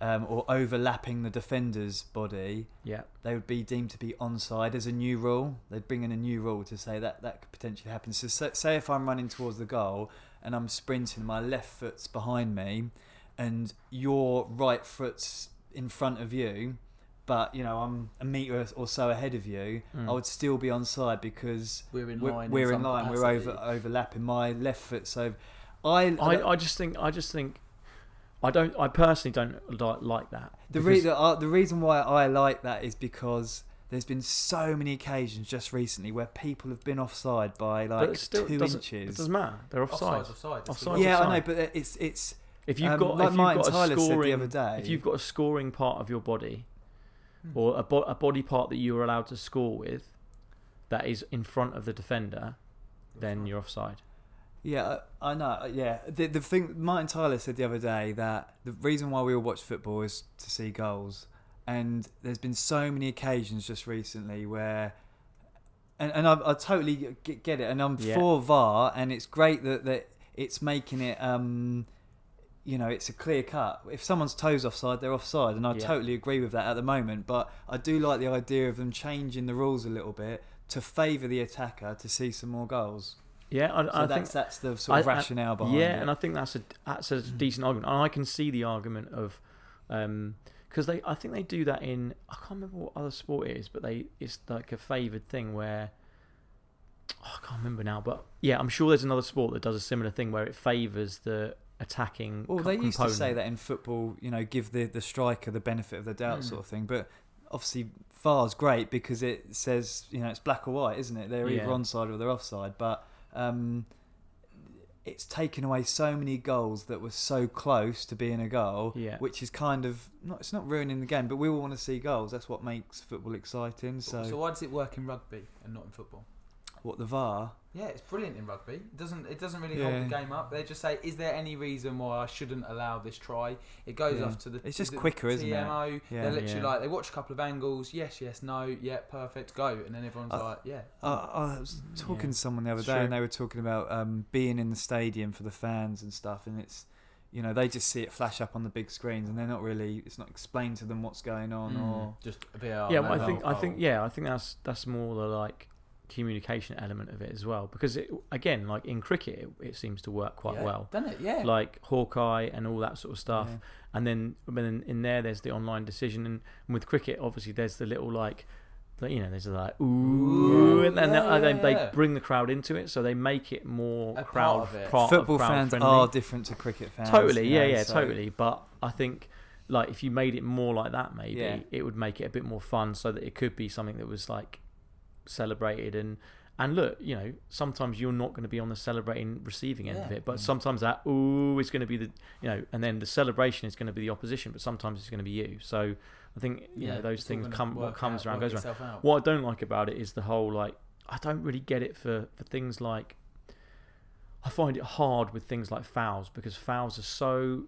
Speaker 3: um, or overlapping the defender's body,
Speaker 5: Yeah.
Speaker 3: they would be deemed to be onside as a new rule. They'd bring in a new rule to say that that could potentially happen. So, say, say if I'm running towards the goal and I'm sprinting, my left foot's behind me, and your right foot's in front of you, but you know I'm a meter or so ahead of you,
Speaker 5: Mm.
Speaker 3: I would still be onside because
Speaker 4: We're in
Speaker 3: we're,
Speaker 4: line.
Speaker 3: we're in
Speaker 4: some
Speaker 3: line. We're over overlapping. My left foot. So I,
Speaker 5: I, I just think I just think I don't I personally don't li- like that.
Speaker 3: The,
Speaker 5: because-
Speaker 3: re- the, uh, the reason why I like that is because there's been so many occasions just recently where people have been offside by like
Speaker 5: it still
Speaker 3: two
Speaker 5: doesn't,
Speaker 3: inches.
Speaker 5: It doesn't matter. They're offside.
Speaker 4: Offside, offside. It's
Speaker 5: Offside.
Speaker 3: yeah, I know, but it's it's
Speaker 5: If you've
Speaker 3: um,
Speaker 5: got
Speaker 3: like
Speaker 5: if you've
Speaker 3: Martin
Speaker 5: got a scoring,
Speaker 3: said the other day.
Speaker 5: if you've got a scoring part of your body,
Speaker 4: Hmm.
Speaker 5: or a, bo- a body part that you are allowed to score with, that is in front of the defender, then you're offside.
Speaker 3: Yeah, I I know. uh, Yeah, the the thing Martin Tyler said the other day that the reason why we all watch football is to see goals, and there's been so many occasions just recently where, and and I, I totally get, get it, and I'm
Speaker 5: Yeah.
Speaker 3: for VAR, and it's great that that it's making it um. You know, it's a clear cut. If someone's toes offside, they're offside, and I
Speaker 5: Yeah.
Speaker 3: totally agree with that at the moment. But I do like the idea of them changing the rules a little bit to favour the attacker to see some more goals.
Speaker 5: Yeah, I,
Speaker 3: So
Speaker 5: I
Speaker 3: that's
Speaker 5: think
Speaker 3: that's the sort of
Speaker 5: I-
Speaker 3: rationale behind
Speaker 5: yeah,
Speaker 3: it.
Speaker 5: and I think that's a that's a decent argument, and I can see the argument of because they I think they do that in I can't remember what other sport it is, but they it's like a favoured thing where oh, I can't remember now, but yeah, I'm sure there's another sport that does a similar thing where it favours the attacking.
Speaker 3: well, they used to say that in football, you know, give the, the striker the benefit of the doubt,
Speaker 4: Mm.
Speaker 3: sort of thing. But obviously, VAR's great because it says, you know, it's black or white, isn't it? They're either
Speaker 5: Yeah.
Speaker 3: onside or they're offside. But um, it's taken away so many goals that were so close to being a goal,
Speaker 5: Yeah.
Speaker 3: which is kind of not. It's not ruining the game, but we all want to see goals. That's what makes football exciting. So,
Speaker 4: So why does it work in rugby and not in football?
Speaker 3: what the VAR?
Speaker 4: Yeah, it's brilliant in rugby. It doesn't it doesn't really hold the game up. They just say, "Is there any reason why I shouldn't allow this try?" It goes
Speaker 3: Yeah.
Speaker 4: off to the.
Speaker 3: It's
Speaker 4: is
Speaker 3: just quicker, isn't it?
Speaker 4: TMO.
Speaker 3: Yeah.
Speaker 4: They're literally
Speaker 5: Yeah.
Speaker 4: like they watch a couple of angles. Yes, yes, no, yeah, perfect, go, and then everyone's
Speaker 3: Uh,
Speaker 4: like, "Yeah."
Speaker 3: I, I was talking
Speaker 5: Yeah.
Speaker 3: to someone the other
Speaker 5: It's
Speaker 3: day,
Speaker 5: true.
Speaker 3: and they were talking about um, being in the stadium for the fans and stuff, and it's, you know, they just see it flash up on the big screens, and they're not really, it's not explained to them what's going on,
Speaker 4: Mm,
Speaker 3: or
Speaker 4: just a VR.
Speaker 5: yeah, well, I think I think yeah, I think that's that's more the like communication element of it as well because it again like in cricket it, it seems to work quite
Speaker 4: Yeah,
Speaker 5: well
Speaker 4: doesn't it? Yeah.
Speaker 5: like Hawkeye and all that sort of stuff
Speaker 3: Yeah.
Speaker 5: and then but then in there there's the online decision and, and with cricket obviously there's the little like the, you know there's the like ooh,
Speaker 4: Ooh,
Speaker 5: and then
Speaker 4: yeah,
Speaker 5: they,
Speaker 4: yeah,
Speaker 5: they
Speaker 4: yeah.
Speaker 5: bring the crowd into it so they make it more
Speaker 4: A part
Speaker 5: crowd
Speaker 4: of it.
Speaker 5: part-
Speaker 3: football
Speaker 5: crowd
Speaker 3: fans
Speaker 5: friendly.
Speaker 3: are different to cricket fans.
Speaker 5: Totally, yeah, yeah,
Speaker 3: so-
Speaker 5: totally. But I think like if you made it more like that, maybe
Speaker 3: Yeah.
Speaker 5: it would make it a bit more fun, so that it could be something that was like celebrated and and look, you know, sometimes you're not going to be on the celebrating receiving end of it, but
Speaker 3: Mm.
Speaker 5: sometimes that ooh is going to be the you know, and then the celebration is going to be the opposition, but sometimes it's going to be you. So I think you
Speaker 4: Yeah,
Speaker 5: know those things come what comes
Speaker 4: out,
Speaker 5: around goes around.
Speaker 4: out.
Speaker 5: What I don't like about it is the whole like I don't really get it for for things like I find it hard with things like fouls because fouls are so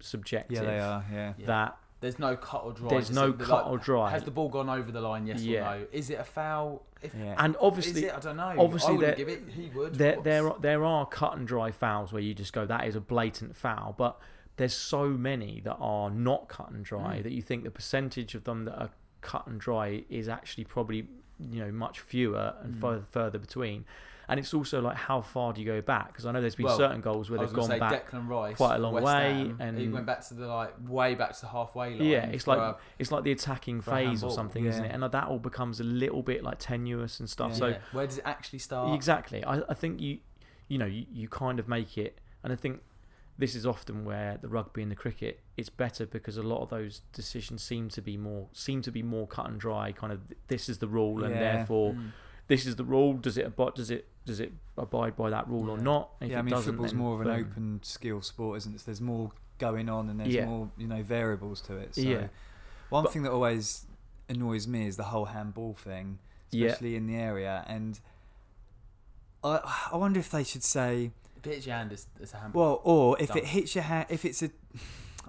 Speaker 5: subjective
Speaker 3: Yeah, they are. Yeah.
Speaker 4: Yeah.
Speaker 5: that
Speaker 4: There's no cut or dry.
Speaker 5: There's no
Speaker 4: it the,
Speaker 5: cut or dry.
Speaker 4: Has the ball gone over the line? Yes
Speaker 5: Yeah.
Speaker 4: or no? Is it a foul? If
Speaker 3: Yeah.
Speaker 5: and
Speaker 4: is
Speaker 5: obviously
Speaker 4: it? I don't know.
Speaker 5: obviously
Speaker 4: I wouldn't
Speaker 5: there-
Speaker 4: give it. He would.
Speaker 5: there
Speaker 4: What's-
Speaker 5: there are, there are cut and dry fouls where you just go that is a blatant foul, but there's so many that are not cut and dry
Speaker 4: Mm.
Speaker 5: that you think the percentage of them that are cut and dry is actually probably you know much fewer and
Speaker 4: Mm.
Speaker 5: further further between. And it's also like how far do you go back? Because I know there's been
Speaker 4: Well,
Speaker 5: certain goals where they've gone
Speaker 4: say
Speaker 5: back.
Speaker 4: Declan Rice,
Speaker 5: quite a long
Speaker 4: West
Speaker 5: way,
Speaker 4: Ham,
Speaker 5: and-
Speaker 4: he went back to the like way back to the halfway line.
Speaker 5: Yeah, it's like
Speaker 4: a-
Speaker 5: it's like the attacking phase or something, isn't it? And that all becomes a little bit like tenuous and stuff.
Speaker 3: Yeah.
Speaker 5: So
Speaker 4: yeah. where does it actually start?
Speaker 5: Exactly. I, I think you you know you, you kind of make it, and I think this is often where the rugby and the cricket it's better because a lot of those decisions seem to be more seem to be more cut and dry. Kind of this is the rule, and
Speaker 3: Yeah.
Speaker 5: therefore
Speaker 4: Mm.
Speaker 5: This is the rule. Does it abide? Does it does it abide by that rule or not? And if
Speaker 3: yeah, I mean,
Speaker 5: doesn't,
Speaker 3: football's more of an
Speaker 5: boom.
Speaker 3: open skill sport, isn't it? So there's more going on, and there's
Speaker 5: Yeah.
Speaker 3: more, you know, variables to it. So
Speaker 5: Yeah.
Speaker 3: one
Speaker 5: But-
Speaker 3: thing that always annoys me is the whole handball thing,
Speaker 5: Yeah.
Speaker 3: especially in the area. And I, I wonder if they should say,
Speaker 4: If it hits your hand, it's, it's a handball.
Speaker 3: well, or if
Speaker 4: Done.
Speaker 3: it hits your hand, if it's a,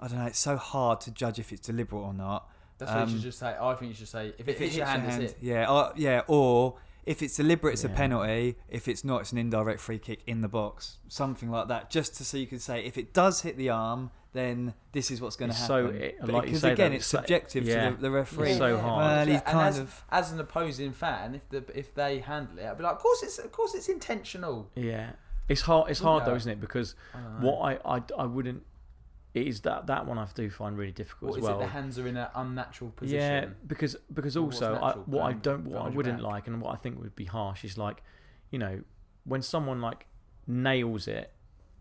Speaker 3: I don't know, it's so hard to judge if it's deliberate or not.
Speaker 4: That's what you
Speaker 3: um,
Speaker 4: should just say. I think you should say if it hits your hand, it's it.
Speaker 3: yeah, or, yeah, or if it's deliberate, it's a penalty. If it's not, it's an indirect free kick in the box, something like that. Just to so you can say, if it does hit the arm, then this is what's going to
Speaker 5: It's so-
Speaker 3: happen.
Speaker 5: it- like
Speaker 3: because again,
Speaker 5: though,
Speaker 3: it's
Speaker 5: it's like-
Speaker 3: subjective
Speaker 5: yeah.
Speaker 3: to the, the referee.
Speaker 5: It's so hard.
Speaker 3: Well, he's
Speaker 4: And
Speaker 3: kind
Speaker 4: as,
Speaker 3: of
Speaker 4: as an opposing fan, if the if they handle it, I'd be like, of course it's of course it's intentional.
Speaker 5: Yeah, it's hard. It's
Speaker 4: Wouldn't
Speaker 5: hard though, isn't it? Because
Speaker 4: I
Speaker 5: what I, I I wouldn't. It is that that one I do find really difficult
Speaker 4: What
Speaker 5: as
Speaker 4: is
Speaker 5: well.
Speaker 4: it? The hands are in an unnatural position.
Speaker 5: Yeah, because because also I, what I don't what I wouldn't
Speaker 4: back.
Speaker 5: like and what I think would be harsh is like, you know, when someone like nails it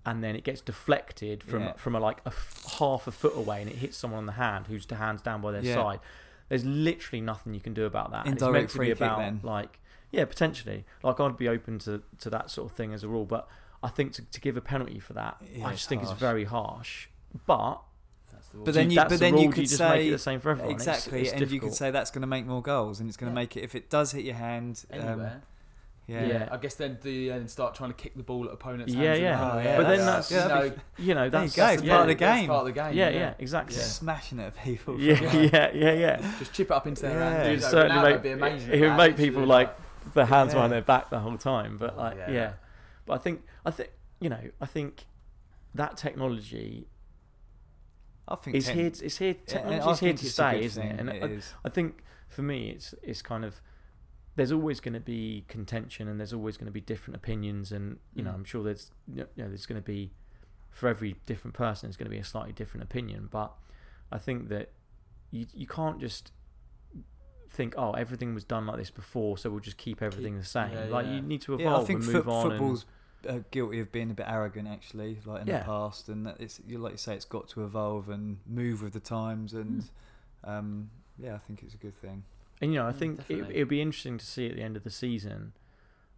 Speaker 5: and then it gets deflected from
Speaker 3: Yeah.
Speaker 5: from a like a f- half a foot away and it hits someone on the hand who's the hands down by their
Speaker 3: Yeah.
Speaker 5: side. There's literally nothing you can do about that. And it's
Speaker 3: Indirect
Speaker 5: meant to be about
Speaker 3: then.
Speaker 5: like yeah potentially like I'd be open to to that sort of thing as a rule, but I think to, to give a penalty for that,
Speaker 3: Yeah,
Speaker 5: I just think
Speaker 3: harsh.
Speaker 5: it's very harsh. But
Speaker 4: That's the rule.
Speaker 3: But then you-
Speaker 5: that's
Speaker 3: but
Speaker 5: the
Speaker 3: then you could
Speaker 5: you
Speaker 3: say-
Speaker 5: the same for everyone.
Speaker 3: Exactly,
Speaker 5: it's
Speaker 3: and you could say that's going to make more goals, and it's going to
Speaker 4: Yeah.
Speaker 3: make it if it does hit your hand. Um, yeah.
Speaker 5: Yeah.
Speaker 4: I guess then do you then start trying to kick the ball at opponents'
Speaker 5: Yeah,
Speaker 4: hands.
Speaker 5: yeah.
Speaker 3: Oh, yeah,
Speaker 5: But then
Speaker 4: yeah.
Speaker 5: that's-
Speaker 4: you know,
Speaker 3: that'd
Speaker 5: you know
Speaker 3: There you
Speaker 5: that's
Speaker 3: go, it's
Speaker 5: yeah,
Speaker 3: part of the
Speaker 4: that's
Speaker 3: game.
Speaker 4: part of the game.
Speaker 5: Yeah, yeah, exactly.
Speaker 4: Yeah.
Speaker 3: Smashing it at people.
Speaker 5: Yeah, yeah, yeah, yeah.
Speaker 4: Just chip it up into their
Speaker 3: Yeah.
Speaker 4: hand.
Speaker 3: It
Speaker 5: would certainly
Speaker 4: now
Speaker 5: make-
Speaker 4: be amazing.
Speaker 5: it would make people like the hands
Speaker 3: Yeah.
Speaker 5: behind their back the whole time. But
Speaker 4: Oh,
Speaker 5: like, yeah.
Speaker 4: yeah.
Speaker 5: But I think, I think, you know, I think that technology
Speaker 3: I think ten-
Speaker 5: here. It's here. Technology is here to
Speaker 3: it's
Speaker 5: stay, isn't
Speaker 3: thing,
Speaker 5: it? And
Speaker 3: it
Speaker 5: I,
Speaker 3: is.
Speaker 5: I think for me, it's it's kind of there's always going to be contention, and there's always going to be different opinions, and you know,
Speaker 4: Mm.
Speaker 5: I'm sure there's you know, there's going to be for every different person, there's going to be a slightly different opinion. But I think that you you can't just think, oh, everything was done like this before, so we'll just keep everything the same.
Speaker 4: yeah,
Speaker 5: like
Speaker 4: yeah.
Speaker 5: you need to evolve
Speaker 3: Yeah,
Speaker 5: and move on. and-
Speaker 3: football's uh, guilty of being a bit arrogant, actually, like in
Speaker 5: Yeah.
Speaker 3: the past, and that it's you like you say, it's got to evolve and move with the times, and um, yeah, I think it's a good thing.
Speaker 5: And you know, I
Speaker 4: Mm,
Speaker 5: think it,
Speaker 4: definitely.
Speaker 5: it'll be interesting to see at the end of the season,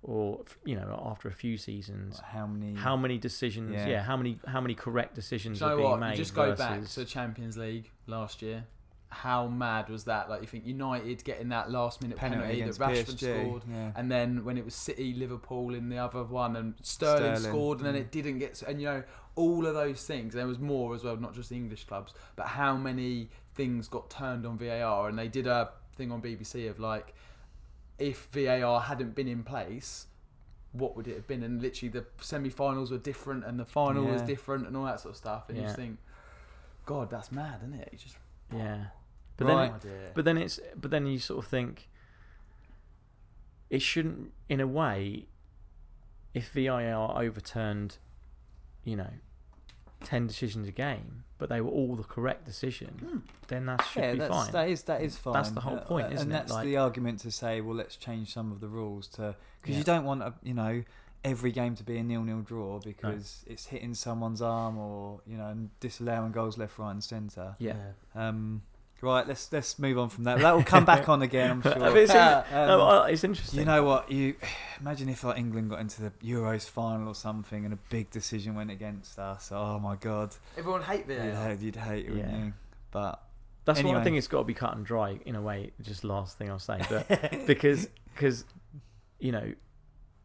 Speaker 5: or you know, after a few seasons,
Speaker 3: Like how many?
Speaker 5: how many decisions, yeah.
Speaker 3: Yeah.
Speaker 5: how many how many correct decisions
Speaker 4: Do you
Speaker 5: are being
Speaker 4: what?
Speaker 5: made
Speaker 4: You just go
Speaker 5: versus
Speaker 4: back to the Champions League last year. How mad was that? Like you think United getting that last minute
Speaker 3: Penalty
Speaker 4: penalty, that Rashford
Speaker 3: PSG,
Speaker 4: scored,
Speaker 3: yeah.
Speaker 4: and then when it was City Liverpool in the other one, and Sterling,
Speaker 3: Sterling,
Speaker 4: scored, and then it didn't get. And you know all of those things. There was more as well, not just the English clubs, but how many things got turned on VAR, and they did a thing on BBC of like if VAR hadn't been in place. What would it have been? And literally, the semi-finals were different, and the final was different, and all that sort of stuff. And you just think, God, that's mad, isn't it? You just
Speaker 5: Yeah. But
Speaker 3: Right.
Speaker 5: then,
Speaker 4: no idea.
Speaker 5: but then it's, but then you sort of think it shouldn't, in a way, if VAR overturned, you know, ten decisions a game, but they were all the correct decision, then that should
Speaker 3: yeah,
Speaker 5: be
Speaker 3: that's,
Speaker 5: fine.
Speaker 3: that is that is fine.
Speaker 5: That's the whole
Speaker 3: Uh,
Speaker 5: point,
Speaker 3: uh,
Speaker 5: isn't
Speaker 3: and
Speaker 5: it?
Speaker 3: And that's
Speaker 5: Like-
Speaker 3: the argument to say, well, let's change some of the rules to because
Speaker 5: Yeah.
Speaker 3: you don't want a, you know every game to be a nil-nil draw because it's hitting someone's arm or you know and disallowing goals left, right, and centre.
Speaker 5: yeah.
Speaker 3: Um, right, let's let's move on from that. That will come back on again, I'm sure.
Speaker 5: I it's, in-
Speaker 3: Um,
Speaker 5: no, uh, it's interesting.
Speaker 3: You know what? You imagine if like England got into the Euros final or something, and a big decision went against us. Oh my God,
Speaker 4: Everyone hate VAR.
Speaker 3: you'd, hate- you'd hate it, wouldn't
Speaker 5: Yeah.
Speaker 3: you? But
Speaker 5: That's why I
Speaker 3: Anyway.
Speaker 5: think it's got to be cut and dry in a way. Just last thing I'll say, but because because you know,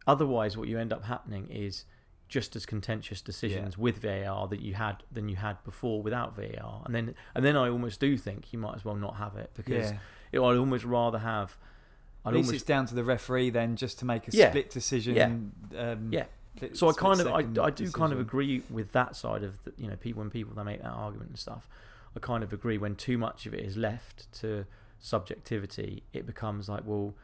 Speaker 5: otherwise what you end up happening is just as contentious decisions with VAR that you had than you had before without VAR, and then and then I almost do think you might as well not have it because
Speaker 3: yeah,
Speaker 5: it, I'd almost rather have.
Speaker 3: at
Speaker 5: I'd
Speaker 3: least
Speaker 5: almost
Speaker 3: it's down to the referee then just to make a
Speaker 5: Yeah.
Speaker 3: split decision.
Speaker 5: Yeah.
Speaker 3: Um,
Speaker 5: Yeah.
Speaker 3: split-
Speaker 5: so I kind of I, I do kind of agree with that side of the, you know people when people they make that argument and stuff I kind of agree when too much of it is left to subjectivity it becomes like well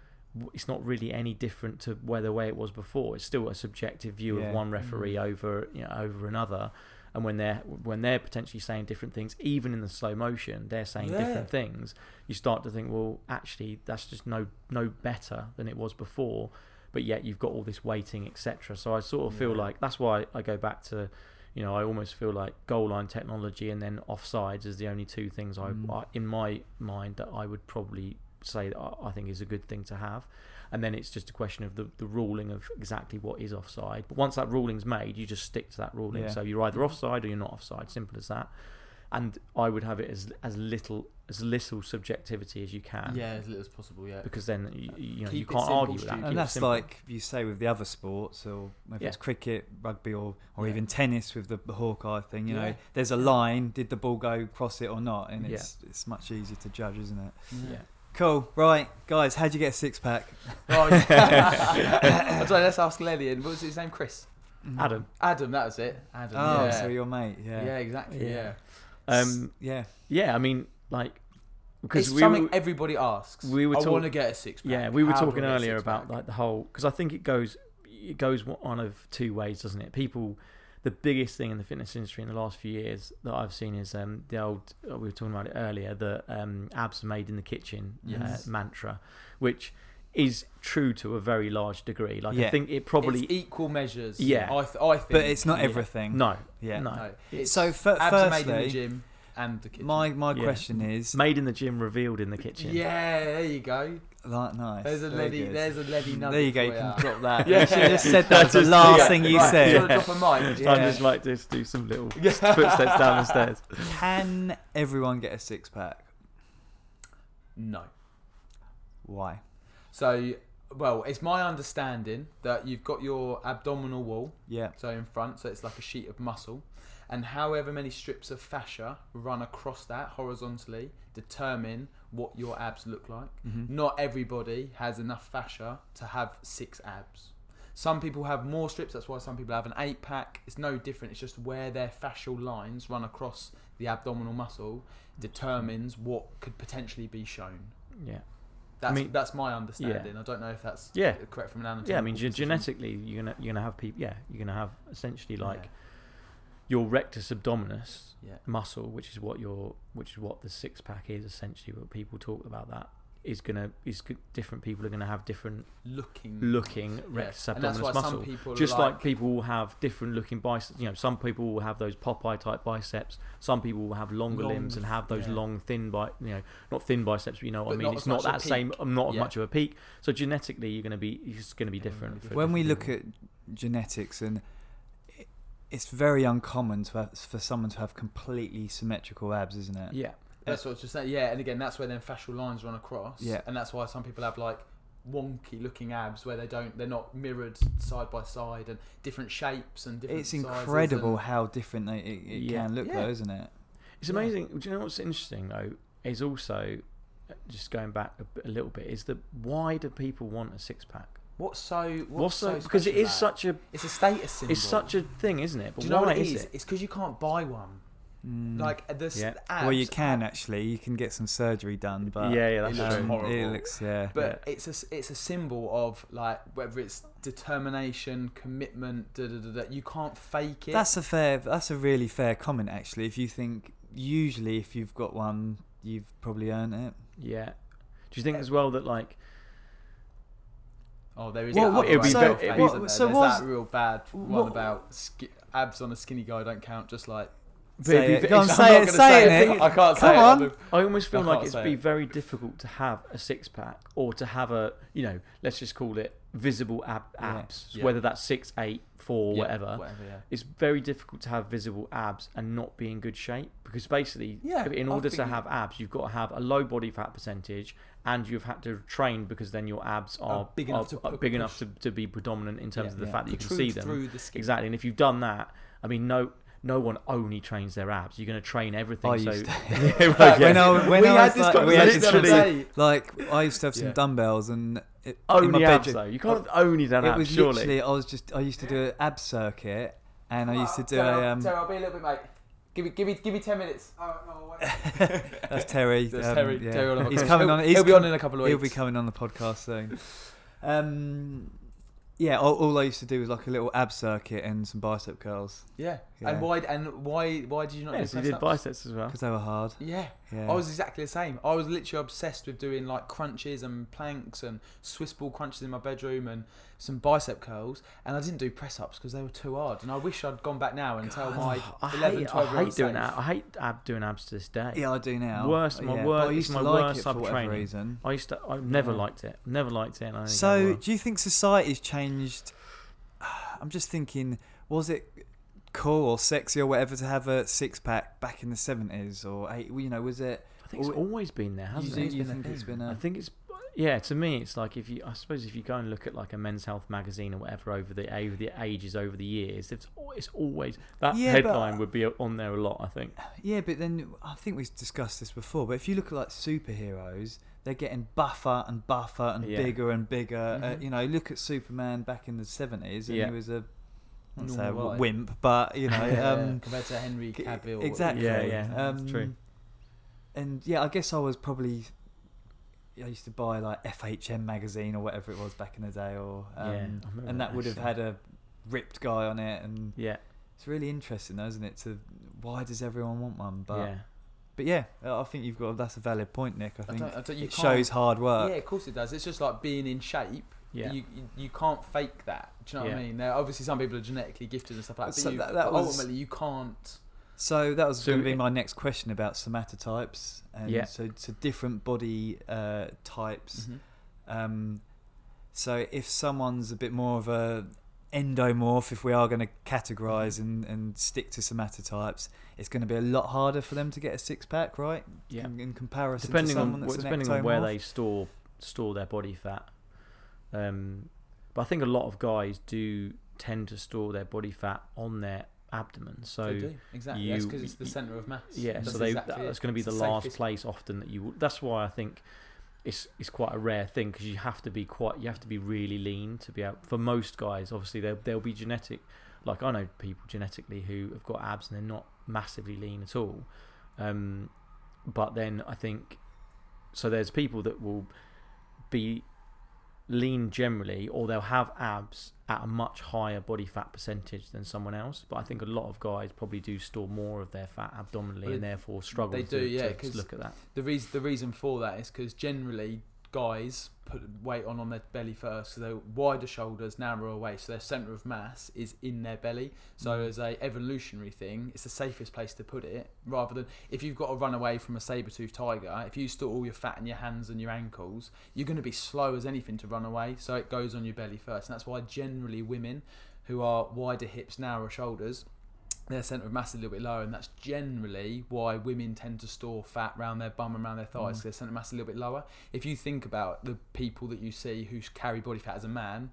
Speaker 5: it's not really any different to where the way it was before it's still a subjective view
Speaker 3: Yeah.
Speaker 5: of one referee over you know over another and when they're when they're potentially saying different things even in the slow motion they're saying
Speaker 4: Yeah.
Speaker 5: different things you start to think well actually that's just no no better than it was before but yet you've got all this waiting, etc. So I sort of feel like that's why I go back to, you know, I almost feel like goal line technology and then offsides is the only two things I,
Speaker 3: Mm.
Speaker 5: I in my mind that I would probably say that I I think is a good thing to have. And then it's just a question of the, the ruling of exactly what is offside. But once that ruling's made, you just stick to that ruling.
Speaker 3: Yeah.
Speaker 5: So you're either mm-hmm. offside or you're not offside. Simple as that. And I would have it as as little as little subjectivity as you can.
Speaker 4: Yeah, as little as possible. Yeah.
Speaker 5: Because then you, you know you
Speaker 4: Keep it
Speaker 5: can't
Speaker 4: simple,
Speaker 5: argue with that.
Speaker 3: And that's like you say with the other sports, or maybe
Speaker 5: Yeah.
Speaker 3: it's cricket, rugby, or, or
Speaker 4: Yeah.
Speaker 3: even tennis with the, the Hawkeye thing. You
Speaker 4: Yeah.
Speaker 3: know, there's a line. Did the ball go across it or not? And it's it's much easier to judge, isn't it?
Speaker 5: yeah.
Speaker 3: Cool. Right, guys, how'd you get a six pack?
Speaker 4: Right. I don't let's ask Lenny. And what was his name? Chris.
Speaker 5: Adam.
Speaker 4: Adam. That was it. Adam.
Speaker 3: Oh,
Speaker 4: yeah.
Speaker 3: so your mate, yeah.
Speaker 4: yeah. exactly.
Speaker 5: Yeah.
Speaker 4: Yeah.
Speaker 5: Um,
Speaker 3: yeah.
Speaker 5: yeah, I mean, like, because
Speaker 4: It's
Speaker 5: we
Speaker 4: something
Speaker 5: were,
Speaker 4: everybody asks.
Speaker 5: we were
Speaker 4: I
Speaker 5: talk-
Speaker 4: want to get a six pack.
Speaker 5: yeah, we were
Speaker 4: How
Speaker 5: talking earlier about like the whole because I think it goes it goes one of two ways, doesn't it? People, the biggest thing in the fitness industry in the last few years that I've seen is um, the old uh, we were talking about it earlier the um, abs made in the kitchen
Speaker 4: Yes.
Speaker 5: uh, mantra, which is true to a very large degree. Like I think it probably
Speaker 4: it's equal measures.
Speaker 5: Yeah.
Speaker 4: I, th- I think.
Speaker 3: But it's not
Speaker 5: yeah.
Speaker 3: everything.
Speaker 5: no
Speaker 3: Yeah.
Speaker 5: no.
Speaker 4: No. It's
Speaker 3: So fir-
Speaker 4: abs made in the gym and the kitchen.
Speaker 3: my my
Speaker 5: Yeah.
Speaker 3: question is,
Speaker 5: made in the gym, revealed in the kitchen.
Speaker 4: Yeah, there you go.
Speaker 3: Like, nice.
Speaker 4: There's a
Speaker 3: very
Speaker 4: lady.
Speaker 3: good.
Speaker 4: There's a lady nugget.
Speaker 3: There you go.
Speaker 4: for
Speaker 3: You can
Speaker 4: ya.
Speaker 3: drop that.
Speaker 5: Yeah.
Speaker 3: You should have just said that as the
Speaker 5: Just-
Speaker 3: last
Speaker 5: yeah.
Speaker 3: thing you
Speaker 4: Right, Do you
Speaker 3: said.
Speaker 4: want to drop a mic?
Speaker 5: I just like to just do some little footsteps down the stairs.
Speaker 3: Can everyone get a six pack?
Speaker 4: No.
Speaker 3: Why?
Speaker 4: So, well, it's my understanding that you've got your abdominal wall,
Speaker 3: Yeah.
Speaker 4: so in front, so it's like a sheet of muscle, and however many strips of fascia run across that horizontally determine what your abs look like.
Speaker 3: Mm-hmm.
Speaker 4: Not everybody has enough fascia to have six abs. Some people have more strips, that's why some people have an eight pack. It's no different, it's just where their fascial lines run across the abdominal muscle determines what could potentially be shown.
Speaker 5: Yeah.
Speaker 4: That's
Speaker 5: mean-
Speaker 4: that's my understanding. I don't know if that's
Speaker 5: Yeah.
Speaker 4: correct from an anatomical
Speaker 5: Yeah, I mean,
Speaker 4: position.
Speaker 5: genetically, you're gonna you're gonna have people. Yeah, you're gonna have essentially like
Speaker 4: Yeah.
Speaker 5: Your rectus abdominis
Speaker 4: Yeah.
Speaker 5: muscle, which is what your which is what the six pack is essentially. What people talk about that is gonna is different people are gonna have different
Speaker 4: looking
Speaker 5: looking rectus
Speaker 4: and
Speaker 5: abdominis muscle. Just
Speaker 4: like,
Speaker 5: like people will have different looking biceps. You know, some people will have those Popeye type biceps. Some people will have longer
Speaker 4: Long,
Speaker 5: limbs and have those
Speaker 4: yeah.
Speaker 5: long thin bi You know, not thin biceps. But you know what I mean.
Speaker 4: not
Speaker 5: It's not that same.
Speaker 4: peak.
Speaker 5: Not as
Speaker 4: Yeah.
Speaker 5: much of a peak. So genetically, you're gonna be. It's gonna be different. for
Speaker 3: when we
Speaker 5: different
Speaker 3: look
Speaker 5: people.
Speaker 3: at genetics and it- it's very uncommon to have, for someone to have completely symmetrical abs, isn't it?
Speaker 5: yeah.
Speaker 4: That's what I was just saying. Yeah, and again, that's where then fascial lines run across.
Speaker 3: Yeah.
Speaker 4: and that's why some people have like wonky looking abs where they don't, they're not mirrored side by side and different shapes and different.
Speaker 3: It's
Speaker 4: sizes
Speaker 3: incredible
Speaker 4: and-
Speaker 3: how different they, it, it
Speaker 5: Yeah.
Speaker 3: can look,
Speaker 4: Yeah.
Speaker 3: though, isn't it?
Speaker 5: It's
Speaker 4: Yeah.
Speaker 5: amazing. Do you know what's interesting though? Is also uh, just going back a, bit- a little bit. Is that why do people want a six pack?
Speaker 4: What's so? What's,
Speaker 5: What's
Speaker 4: so
Speaker 5: so because it is
Speaker 4: about
Speaker 5: such a
Speaker 4: It's a status symbol.
Speaker 5: it's such a thing, isn't it? But
Speaker 4: Do you know what it
Speaker 5: is
Speaker 4: is?
Speaker 5: it?
Speaker 4: It's because you can't buy one.
Speaker 3: Mm.
Speaker 4: Like the s-
Speaker 5: Yeah.
Speaker 4: abs,
Speaker 3: well, you can actually. You can get some surgery done, but
Speaker 5: yeah, yeah,
Speaker 4: it
Speaker 5: that's
Speaker 4: looks
Speaker 5: true.
Speaker 3: um,
Speaker 4: horrible.
Speaker 3: it looks yeah.
Speaker 4: But it's a s- it's a symbol of like whether it's determination, commitment. Da, da, da, da. You can't fake it.
Speaker 3: That's a fair. That's a really fair comment, actually. If you think usually if you've got one, you've probably earned it.
Speaker 5: Yeah. Do you think as well that like
Speaker 4: Oh, there is
Speaker 3: Well,
Speaker 4: that
Speaker 3: what-
Speaker 4: other
Speaker 5: so-
Speaker 4: angle of
Speaker 5: it'd
Speaker 4: it,
Speaker 5: be-
Speaker 4: isn't there?
Speaker 3: so
Speaker 4: There's
Speaker 3: was-
Speaker 4: that real bad one
Speaker 3: what-
Speaker 4: about ski- abs on a skinny guy don't count. Just like
Speaker 3: Say
Speaker 5: it'd
Speaker 3: it. Go on, say
Speaker 4: I'm
Speaker 3: it. Say
Speaker 4: say
Speaker 3: it.
Speaker 4: I can't say
Speaker 3: Come
Speaker 4: it.
Speaker 3: on.
Speaker 4: the-
Speaker 5: I almost feel
Speaker 4: I
Speaker 5: like
Speaker 4: can't
Speaker 5: it's be
Speaker 4: it.
Speaker 5: very difficult to have a six pack or to have a you know let's just call it visible ab- abs
Speaker 4: Yeah.
Speaker 5: whether that's six eight four
Speaker 4: Yeah,
Speaker 5: whatever
Speaker 4: Whatever. Yeah.
Speaker 5: it's very difficult to have visible abs and not be in good shape because basically
Speaker 4: Yeah,
Speaker 5: in order to have abs you've got to have a low body fat percentage and you've had to train because then your abs are,
Speaker 4: Are big enough to
Speaker 5: are big enough to, to be predominant in terms
Speaker 4: Yeah.
Speaker 5: of the
Speaker 3: Yeah.
Speaker 5: fact that you can see them
Speaker 4: through the skin.
Speaker 5: exactly and if you've done that I mean no no one only trains their abs you're going to train everything
Speaker 3: I
Speaker 5: so
Speaker 3: used to.
Speaker 5: Yeah,
Speaker 3: Like, when I when
Speaker 4: we
Speaker 3: I
Speaker 4: had
Speaker 3: was
Speaker 4: this
Speaker 3: like, we had
Speaker 4: conversation the other
Speaker 3: conversation-
Speaker 4: day.
Speaker 3: like I used to have some
Speaker 4: Yeah.
Speaker 3: dumbbells and it, in my
Speaker 5: only abs
Speaker 3: bedroom.
Speaker 5: though. You can't have only done
Speaker 3: It
Speaker 5: abs,
Speaker 3: was
Speaker 5: surely.
Speaker 3: literally I was just I used to do an ab circuit and I used to do
Speaker 4: Terry,
Speaker 3: a um.
Speaker 4: Terry, I'll be a little bit, mate. Give me, give me, give me ten minutes.
Speaker 3: That's Terry.
Speaker 4: That's
Speaker 3: um,
Speaker 4: Terry.
Speaker 3: yeah.
Speaker 4: Terry will have a
Speaker 3: He's coming
Speaker 4: He'll-
Speaker 3: on. He's
Speaker 4: he'll be on in a couple of weeks.
Speaker 3: He'll be coming on the podcast soon. Um, yeah, all, all I used to do was like a little ab circuit and some bicep curls
Speaker 4: Yeah.
Speaker 3: Yeah.
Speaker 4: And why? And why? Why did you not
Speaker 5: yeah,
Speaker 4: do
Speaker 5: so you did biceps as well.
Speaker 3: because they were hard.
Speaker 4: Yeah.
Speaker 3: Yeah.
Speaker 4: I was exactly the same. I was literally obsessed with doing like crunches and planks and Swiss ball crunches in my bedroom and some bicep curls. And I didn't do press ups because they were too hard. And I wish I'd gone back now and tell my
Speaker 5: I
Speaker 4: 11,
Speaker 5: hate,
Speaker 4: 12
Speaker 5: I
Speaker 4: year
Speaker 5: hate
Speaker 4: old
Speaker 5: doing
Speaker 4: self.
Speaker 5: ab- I hate ab doing abs to this day.
Speaker 3: yeah, I do now.
Speaker 5: Worst- my
Speaker 3: yeah,
Speaker 5: worst-
Speaker 3: I used
Speaker 5: my
Speaker 3: to like
Speaker 5: worst
Speaker 3: it for whatever
Speaker 5: sub-training.
Speaker 3: reason.
Speaker 5: I used to. I never
Speaker 3: Yeah.
Speaker 5: liked it. Never liked it. And I
Speaker 3: So, do you think society's changed? I'm just thinking, was it cool or sexy or whatever to have a six pack back in the 70s or eight? You know, was it?
Speaker 5: I think it's
Speaker 3: Or-
Speaker 5: always been there,
Speaker 3: You,
Speaker 5: hasn't
Speaker 3: think-
Speaker 5: it?
Speaker 3: you
Speaker 4: been a
Speaker 3: think it's
Speaker 4: thing.
Speaker 3: been
Speaker 5: I
Speaker 3: a?
Speaker 5: think it's yeah. To me, it's like if you, I suppose, if you go and look at like a Men's Health magazine or whatever over the over the ages over the years, it's it's always that
Speaker 3: Yeah, but-
Speaker 5: headline would be on there a lot. I think.
Speaker 3: Yeah, but then I think we've discussed this before. But if you look at like superheroes, they're getting buffer and buffer and
Speaker 5: Yeah.
Speaker 3: bigger and bigger. Uh,
Speaker 4: Mhm.
Speaker 3: you know, look at Superman back in the 70s, and
Speaker 5: Yeah.
Speaker 3: he was a, I won't say a
Speaker 4: Normal guy.
Speaker 3: wimp, but you know,
Speaker 4: Yeah,
Speaker 3: um,
Speaker 4: compared to Henry Cavill.
Speaker 3: exactly.
Speaker 5: Yeah, yeah,
Speaker 3: um,
Speaker 5: that's true.
Speaker 3: And yeah, I guess I was probably. I used to buy like FHM magazine or whatever it was back in the day, or um,
Speaker 5: Yeah,
Speaker 3: and
Speaker 5: that,
Speaker 3: that would have had a ripped guy on it, and
Speaker 5: Yeah,
Speaker 3: it's really interesting, though, isn't it? To why does everyone want one? But
Speaker 5: yeah.
Speaker 3: But yeah, uh, I think you've got that's a valid point, Nick. I
Speaker 4: I
Speaker 3: think
Speaker 4: don't, I don't, you
Speaker 3: it shows hard work.
Speaker 4: Yeah, of course it does. It's just like being in shape.
Speaker 5: Yeah.
Speaker 4: You, you you can't fake that. Do you know what I mean? Now, obviously, some people are genetically gifted and stuff like that.
Speaker 3: So
Speaker 4: But, you,
Speaker 3: that- that
Speaker 4: but
Speaker 3: was-
Speaker 4: ultimately, you can't.
Speaker 3: So that was
Speaker 5: So
Speaker 3: going to be my next question about somatotypes. And
Speaker 5: Yeah.
Speaker 3: So so different body uh, types. Um, so if someone's a bit more of a endomorph, if we are going to categorize and, and stick to somatotypes, it's going to be a lot harder for them to get a six pack, right?
Speaker 5: Yeah.
Speaker 3: In, in comparison
Speaker 5: depending
Speaker 3: to someone
Speaker 5: on
Speaker 3: that's
Speaker 5: well,
Speaker 3: an
Speaker 5: depending on where they store store their body fat. Um, but I think a lot of guys do tend to store their body fat on their abdomen. So
Speaker 4: They do, exactly. That's because it's the centre of mass.
Speaker 5: yeah,
Speaker 4: That's
Speaker 5: so they
Speaker 4: exactly
Speaker 5: that's going to be
Speaker 4: It's
Speaker 5: the
Speaker 4: the
Speaker 5: last place often that you. That's why I think it's it's quite a rare thing because you have to be quite you have to be really lean to be able. For most guys, obviously there there'll be genetic. Like I know people genetically who have got abs and they're not massively lean at all. Um, but then I think so. There's people that will be lean generally, or they'll have abs at a much higher body fat percentage than someone else. But I think a lot of guys probably do store more of their fat abdominally
Speaker 4: Well,
Speaker 5: and therefore struggle
Speaker 4: they
Speaker 5: to,
Speaker 4: do, yeah,
Speaker 5: to
Speaker 4: 'cause
Speaker 5: look at that.
Speaker 4: The reason the reason for that is because generally guys put weight on on their belly first, so they're wider shoulders, narrower waist, so their centre of mass is in their belly. So
Speaker 3: Mm.
Speaker 4: as a evolutionary thing, it's the safest place to put it, rather than if you've got to run away from a saber-toothed tiger. If you store all your fat in your hands and your ankles, you're going to be slow as anything to run away. So it goes on your belly first, and that's why generally women who are wider hips, narrower shoulders, their centre of mass is a little bit lower, and that's generally why women tend to store fat around their bum and around their thighs. 'cause Their centre of mass is a little bit lower. If you think about the people that you see who carry body fat as a man,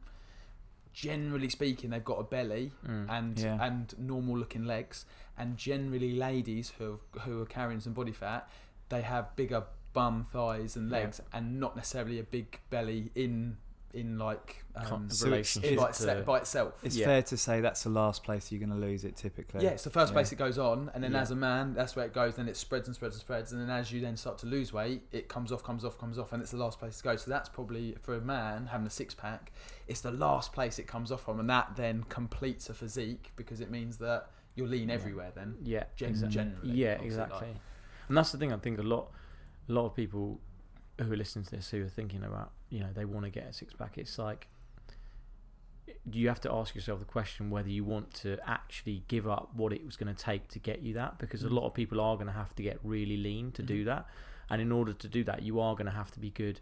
Speaker 4: generally speaking, they've got a belly
Speaker 5: Mm.
Speaker 4: and
Speaker 3: Yeah.
Speaker 4: and normal looking legs, and generally ladies who who are carrying some body fat, they have bigger bum, thighs, and
Speaker 5: Yeah.
Speaker 4: legs, and not necessarily a big belly in in like um,
Speaker 3: So
Speaker 5: relationship
Speaker 4: by,
Speaker 5: to-
Speaker 4: itse- by itself.
Speaker 3: It's
Speaker 5: Yeah.
Speaker 3: fair to say that's the last place you're going to lose it typically.
Speaker 4: Yeah, it's the first
Speaker 3: Yeah.
Speaker 4: place it goes on, and then
Speaker 5: Yeah.
Speaker 4: as a man, that's where it goes. Then it spreads and spreads and spreads, and then as you then start to lose weight, it comes off, comes off, comes off, and it's the last place to go. So that's probably for a man having a six pack, it's the last place it comes off from, and that then completes a physique because it means that you're lean
Speaker 5: Yeah.
Speaker 4: everywhere. Then
Speaker 5: Yeah,
Speaker 4: Gen-
Speaker 5: exa-
Speaker 4: generally,
Speaker 5: Yeah,
Speaker 4: obviously, like-
Speaker 5: exactly. And that's the thing. I think a lot, a lot of people who are listening to this who are thinking about, you know, they want to get a six pack. It's like you have to ask yourself the question whether you want to actually give up what it was going to take to get you that, because
Speaker 4: Mm.
Speaker 5: a lot of people are going to have to get really lean to do
Speaker 4: Mhm.
Speaker 5: that, and in order to do that, you are going to have to be good.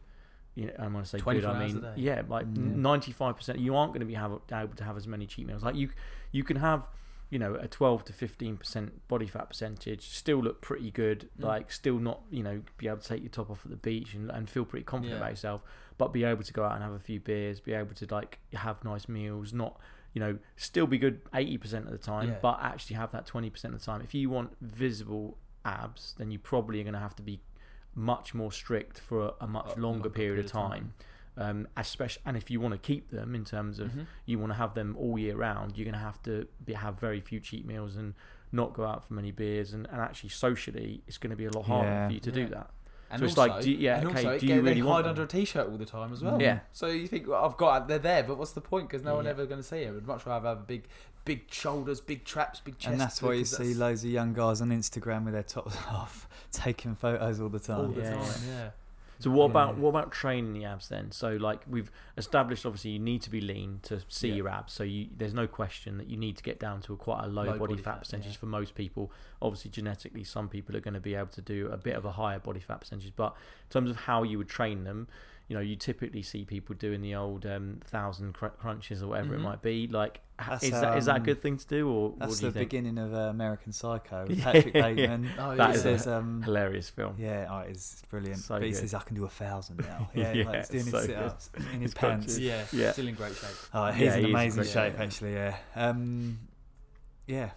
Speaker 5: You know, I'm going to say good. I mean, yeah, like ninety five percent. You aren't going to be have, able to have as many cheat meals. Like you, you can have you know a 12 to 15 percent body fat percentage still look pretty good
Speaker 4: Mm.
Speaker 5: like still not you know be able to take your top off at the beach and, and feel pretty confident
Speaker 4: Yeah.
Speaker 5: about yourself but be able to go out and have a few beers be able to like have nice meals not you know still be good 80% of the time
Speaker 4: Yeah.
Speaker 5: but actually have that 20% of the time if you want visible abs then you probably are going to have to be much more strict for a, a much
Speaker 4: A
Speaker 5: longer, period, of time, Um, especially and if you want to keep them in terms of
Speaker 4: Mhm.
Speaker 5: you want to have them all year round, you're going to have to be, have very few cheat meals and not go out for many beers. And, and actually, socially, it's going to be a lot harder
Speaker 3: Yeah.
Speaker 5: for you to do that.
Speaker 4: And
Speaker 5: So it's like, do you- yeah,
Speaker 4: and
Speaker 5: okay,
Speaker 4: also,
Speaker 5: do you really want
Speaker 4: hide under a t-shirt all the time as well.
Speaker 5: Yeah.
Speaker 4: So you think well, I've got they're there, but what's the point? Because no one ever going to see it. I'd much rather have a big, big shoulders, big traps, big chest.
Speaker 3: and that's why you
Speaker 4: because
Speaker 3: see
Speaker 4: that's
Speaker 3: loads of young guys on Instagram with their tops off, taking photos all the time.
Speaker 4: all the
Speaker 5: Yeah,
Speaker 4: time.
Speaker 5: yeah. So what about hmm. what about training the abs then? So like we've established, obviously you need to be lean to see
Speaker 4: Yeah.
Speaker 5: your abs. So you, there's no question that you need to get down to a quite a low,
Speaker 4: Low
Speaker 5: body,
Speaker 4: body
Speaker 5: fat
Speaker 4: fat,
Speaker 5: percentage
Speaker 4: yeah.
Speaker 5: for most people. Obviously genetically, some people are going to be able to do a bit of a higher body fat percentage. But in terms of how you would train them, you know, you typically see people doing the old um, thousand cr- crunches or whatever
Speaker 4: Mhm.
Speaker 5: it might be. Like,
Speaker 3: That's,
Speaker 5: is that is that a
Speaker 3: um,
Speaker 5: good thing to do, or what
Speaker 3: That's
Speaker 5: do you
Speaker 3: the
Speaker 5: think?
Speaker 3: beginning of uh, American Psycho. with
Speaker 5: Yeah,
Speaker 3: Patrick
Speaker 5: yeah.
Speaker 3: Bateman.
Speaker 4: Oh,
Speaker 5: That
Speaker 3: He
Speaker 5: is
Speaker 3: says, um,
Speaker 5: Hilarious film.
Speaker 3: yeah, oh, it's brilliant.
Speaker 5: So
Speaker 3: but he
Speaker 5: good.
Speaker 3: says, I can do a thousand now. Yeah,
Speaker 5: Yeah,
Speaker 3: like he's doing
Speaker 5: so
Speaker 3: his
Speaker 5: good.
Speaker 3: sit-ups in his
Speaker 5: His
Speaker 3: pants.
Speaker 5: crunches.
Speaker 4: yeah,
Speaker 5: Yeah.
Speaker 4: still in great shape.
Speaker 3: Oh, he's
Speaker 5: Yeah,
Speaker 3: in
Speaker 5: he
Speaker 3: amazing
Speaker 5: great.
Speaker 3: shape,
Speaker 4: Yeah.
Speaker 3: actually, yeah. Um, yeah.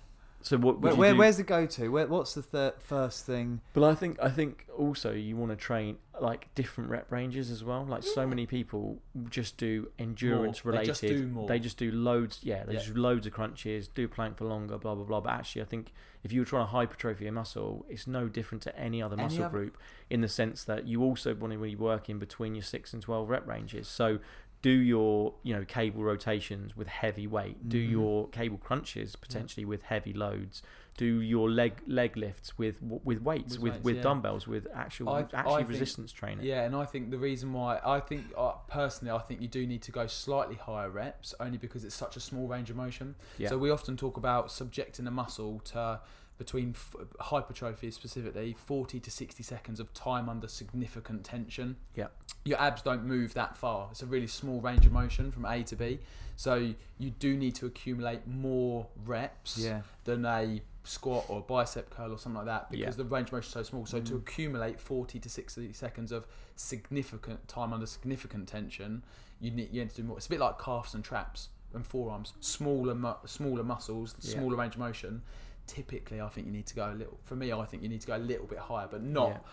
Speaker 5: So what?
Speaker 3: Where, where, where's the go-to? Where, what's the thir- first thing?
Speaker 5: But I think I think also you want to train like different rep ranges as well. Like so many people just do endurance
Speaker 4: More. They
Speaker 5: related.
Speaker 4: just do more.
Speaker 5: They just do loads. Yeah, they
Speaker 4: Yeah.
Speaker 5: just do loads of crunches, do plank for longer, blah blah blah. But actually, I think if you were trying to hypertrophy a muscle, it's no different to any other
Speaker 4: Any
Speaker 5: muscle
Speaker 4: other-
Speaker 5: group in the sense that you also want to be working between your six and twelve rep ranges. So do your you know cable rotations with heavy weight. Do
Speaker 3: Mhm.
Speaker 5: your cable crunches potentially with heavy loads do your leg leg lifts with with weights
Speaker 4: With
Speaker 5: with
Speaker 4: weights,
Speaker 5: with
Speaker 4: yeah.
Speaker 5: dumbbells with actual
Speaker 4: I-
Speaker 5: actually
Speaker 4: I think-
Speaker 5: resistance training.
Speaker 4: Yeah, and I think the reason why I think uh, personally I think you do need to go slightly higher reps only because it's such a small range of motion.
Speaker 5: Yeah.
Speaker 4: So we often talk about subjecting a muscle to between f- hypertrophy specifically 40 to 60 seconds of time under significant tension.
Speaker 5: Yeah.
Speaker 4: Your abs don't move that far. It's a really small range of motion from A to B. So you do need to accumulate more reps
Speaker 3: Yeah.
Speaker 4: than a squat or bicep curl or something like that because
Speaker 5: Yeah.
Speaker 4: the range of motion is so small. So to
Speaker 3: Mm.
Speaker 4: accumulate 40 to 60 seconds of significant time under significant tension, you need, you need to do more. It's a bit like calves and traps and forearms. Smaller, mu- smaller muscles,
Speaker 5: Yeah.
Speaker 4: smaller range of motion. Typically, I think you need to go a little. For me, I think you need to go a little bit higher, but not,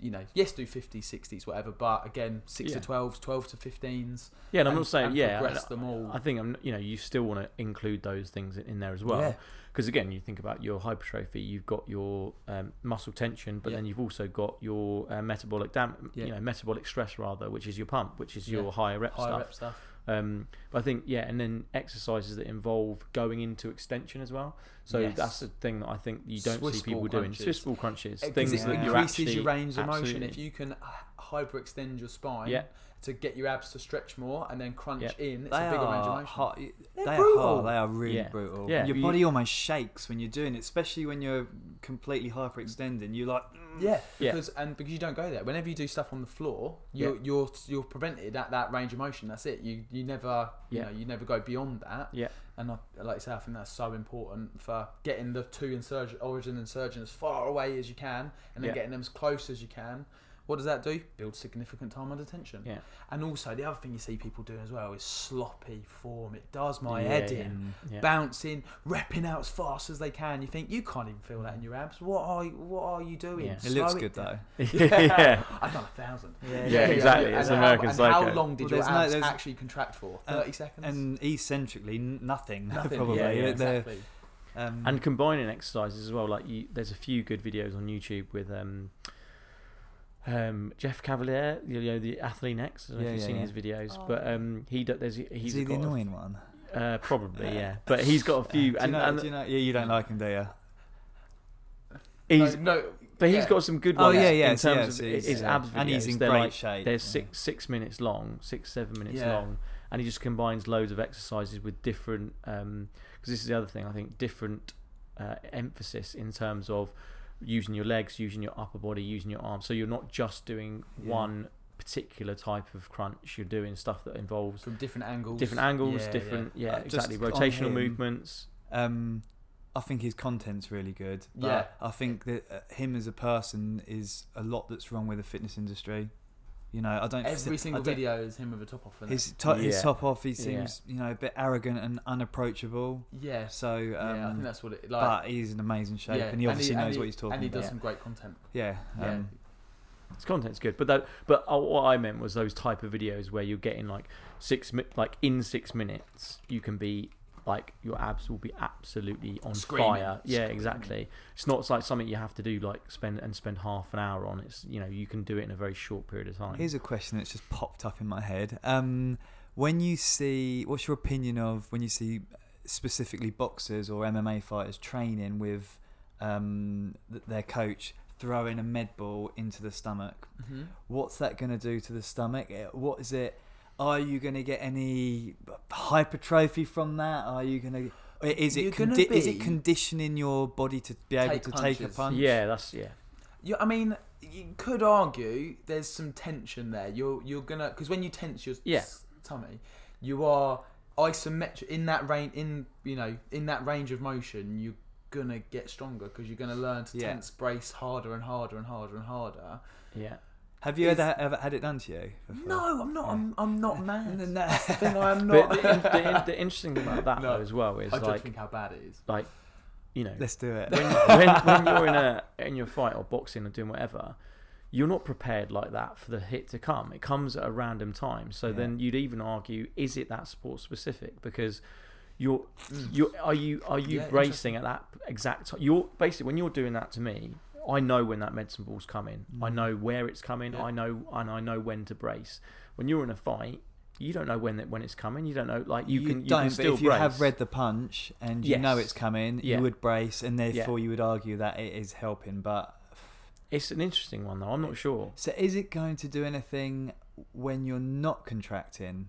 Speaker 4: you know, yes, do 50s, 60s, whatever. But again, six
Speaker 5: Yeah.
Speaker 4: to 12s, 12 to 15s.
Speaker 5: Yeah, and I'm not saying yeah.
Speaker 4: progress
Speaker 5: I-
Speaker 4: them all.
Speaker 5: I think I'm you know you still want to include those things in there as well.
Speaker 4: Yeah.
Speaker 5: Because again, you think about your hypertrophy, you've got your um, muscle tension, but
Speaker 4: Yeah.
Speaker 5: then you've also got your uh, metabolic dam-
Speaker 4: Yeah.
Speaker 5: you know, metabolic stress rather, which is your pump, which is
Speaker 4: Yeah.
Speaker 5: your higher rep
Speaker 4: Higher
Speaker 5: stuff.
Speaker 4: rep stuff.
Speaker 5: Um, but I think yeah, and then exercises that involve going into extension as well. So
Speaker 4: Yes.
Speaker 5: that's the thing that I think you don't
Speaker 4: Swiss
Speaker 5: see people doing. Swiss ball crunches, things
Speaker 4: it
Speaker 5: that you're
Speaker 4: increases
Speaker 5: actually
Speaker 4: your range of motion. If you can hyperextend your spine
Speaker 5: Yeah.
Speaker 4: to get your abs to stretch more and then crunch
Speaker 5: Yeah.
Speaker 4: in, it's
Speaker 3: They
Speaker 4: a bigger range of
Speaker 3: are
Speaker 4: motion.
Speaker 3: hot.
Speaker 4: They're
Speaker 3: They are
Speaker 4: brutal.
Speaker 3: hard. They are really
Speaker 5: Yeah.
Speaker 3: brutal.
Speaker 5: Yeah.
Speaker 3: Your
Speaker 5: You-
Speaker 3: body almost shakes when you're doing it, especially when you're completely hyperextending. You're like, mm.
Speaker 4: Yeah,
Speaker 5: Yeah.
Speaker 4: because and because you don't go there. Whenever you do stuff on the floor, you're
Speaker 5: Yeah.
Speaker 4: you're you're prevented at that range of motion. That's it. You you never you
Speaker 5: Yeah.
Speaker 4: know you never go beyond that.
Speaker 5: Yeah.
Speaker 4: And I, like I say, I think that's so important for getting the two insertion, origin and surgeon as far away as you can, and then
Speaker 5: Yeah.
Speaker 4: getting them as close as you can. What does that do? Build significant time under tension.
Speaker 5: Yeah.
Speaker 4: And also, the other thing you see people doing as well is sloppy form. It does my
Speaker 5: Yeah,
Speaker 4: head in.
Speaker 5: Yeah.
Speaker 4: Bouncing, repping out as fast as they can. You think you can't even feel that in your abs. What are you, what are you doing?
Speaker 5: Yeah.
Speaker 3: It
Speaker 4: Slow
Speaker 3: looks good
Speaker 4: down.
Speaker 3: though.
Speaker 5: yeah.
Speaker 4: I've done a thousand.
Speaker 5: Yeah, exactly. It's
Speaker 4: And
Speaker 5: American
Speaker 4: how, and how long did
Speaker 3: Well,
Speaker 4: your
Speaker 3: there's no-
Speaker 4: abs actually contract for?
Speaker 3: Uh,
Speaker 4: Thirty seconds.
Speaker 3: And eccentrically, nothing.
Speaker 4: Nothing.
Speaker 3: Probably.
Speaker 4: Yeah, yeah, exactly.
Speaker 3: um,
Speaker 5: and combining exercises as well. Like you, there's a few good videos on YouTube with um, um, Jeff Cavaliere, you know the Athlean-X. I don't know
Speaker 3: Yeah,
Speaker 5: if you've
Speaker 3: yeah,
Speaker 5: seen
Speaker 3: yeah.
Speaker 5: his videos, but um, he do, there's he's
Speaker 3: is he the
Speaker 5: got a-
Speaker 3: annoying one?
Speaker 5: uh, probably yeah, but he's got a few
Speaker 3: do you know?
Speaker 5: and
Speaker 3: you know? Yeah, you don't like him, do you?
Speaker 5: he's
Speaker 4: no, no,
Speaker 5: but he's
Speaker 4: yeah.
Speaker 5: got some good ones.
Speaker 3: Oh
Speaker 5: ones
Speaker 3: yeah, yeah.
Speaker 5: in terms
Speaker 3: yeah,
Speaker 5: of
Speaker 3: so
Speaker 5: his
Speaker 3: yeah.
Speaker 5: abs videos.
Speaker 3: and he's in
Speaker 5: They're
Speaker 3: great
Speaker 5: like,
Speaker 3: shape.
Speaker 5: They're
Speaker 3: yeah.
Speaker 5: six six minutes long, six seven minutes
Speaker 4: Yeah.
Speaker 5: long, and he just combines loads of exercises with different. Because this is the other thing, I think different uh, emphasis in terms of using your legs, using your upper body, using your arms. So you're not just doing
Speaker 3: Yeah.
Speaker 5: one particular type of crunch. You're doing stuff that involves
Speaker 4: from different angles.
Speaker 5: different angles,
Speaker 4: Yeah, yeah.
Speaker 5: different yeah,
Speaker 3: Uh,
Speaker 5: exactly rotational
Speaker 3: him,
Speaker 5: movements.
Speaker 3: Um, I think his content's really good.
Speaker 4: Yeah.
Speaker 3: I think that uh, him as a person is a lot that's wrong with the fitness industry. You know, I don't.
Speaker 4: Every
Speaker 3: I
Speaker 4: single
Speaker 3: don't-
Speaker 4: video is him with a top off.
Speaker 3: His, to- his top off, he
Speaker 5: Yeah.
Speaker 3: seems you know a bit arrogant and unapproachable.
Speaker 4: yeah,
Speaker 3: So, um,
Speaker 4: yeah. I think that's what it like.
Speaker 3: but he's in amazing shape,
Speaker 4: yeah,
Speaker 3: and he obviously
Speaker 4: and
Speaker 3: knows
Speaker 4: he-
Speaker 3: what he's talking about.
Speaker 4: And he
Speaker 3: about.
Speaker 4: does some great content.
Speaker 3: Yeah,
Speaker 4: Yeah.
Speaker 3: um,
Speaker 5: His content's good, but that, but uh, what I meant was those type of videos where you're getting like six, mi- like in six minutes, you can be like your abs will be absolutely on
Speaker 4: Screaming.
Speaker 5: fire. Yeah,
Speaker 4: Screaming.
Speaker 5: exactly. It's not like something you have to do like spend and spend half an hour on. It's you know you can do it in a very short period of time.
Speaker 3: Here's a question that's just popped up in my head. Um, when you see, what's your opinion of when you see specifically boxers or MMA fighters training with um, their coach throwing a med ball into the stomach?
Speaker 4: Mm-hmm.
Speaker 3: What's that going to do to the stomach? Eh, What is it? Are you going to get any hypertrophy from that? Are you going to? Is
Speaker 4: You're
Speaker 3: it condi- is it conditioning your body to be able
Speaker 4: Take
Speaker 3: to take a
Speaker 4: punches.
Speaker 3: punch?
Speaker 5: yeah, that's yeah.
Speaker 4: Yeah, I mean, you could argue there's some tension there. You're you're gonna because when you tense your
Speaker 5: Yeah.
Speaker 4: s- tummy, you are isometric in that range. In you know in that range of motion, you're gonna get stronger because you're gonna learn to
Speaker 3: Yeah.
Speaker 4: tense brace harder and harder and harder and harder.
Speaker 5: Yeah,
Speaker 3: Have you
Speaker 4: Is-
Speaker 3: ever, ever had it done to you? before?
Speaker 4: No, I'm not. I'm, I'm not mad.
Speaker 3: No, no.
Speaker 4: That's the thing. I'm
Speaker 5: but
Speaker 4: not.
Speaker 5: the, the, the interesting thing about that
Speaker 4: No.
Speaker 5: though as well is
Speaker 4: I don't
Speaker 5: like
Speaker 4: think how bad it is.
Speaker 5: like you know
Speaker 3: Let's do it.
Speaker 5: when, when, when you're in a in your fight or boxing or doing whatever, you're not prepared like that for the hit to come. It comes at a random time. So
Speaker 3: Yeah.
Speaker 5: then you'd even argue, is it that sport specific? Because you're you are you are you.
Speaker 4: Yeah,
Speaker 5: bracing at that exact time? You're basically when you're doing that to me. I know when that medicine ball's coming. I
Speaker 3: Mm.
Speaker 5: know where it's coming.
Speaker 4: Yeah.
Speaker 5: I know and I know when to brace. When you're in a fight, you don't know when that when it's coming. You don't know like you, can you
Speaker 3: don't,
Speaker 5: can
Speaker 3: but
Speaker 5: still
Speaker 3: if you
Speaker 5: brace.
Speaker 3: have read the punch and you know it's coming,
Speaker 5: Yeah.
Speaker 3: you would brace, and therefore you would argue that it is helping. But
Speaker 5: It's an interesting one though. I'm not sure.
Speaker 3: so, is it going to do anything when you're not contracting?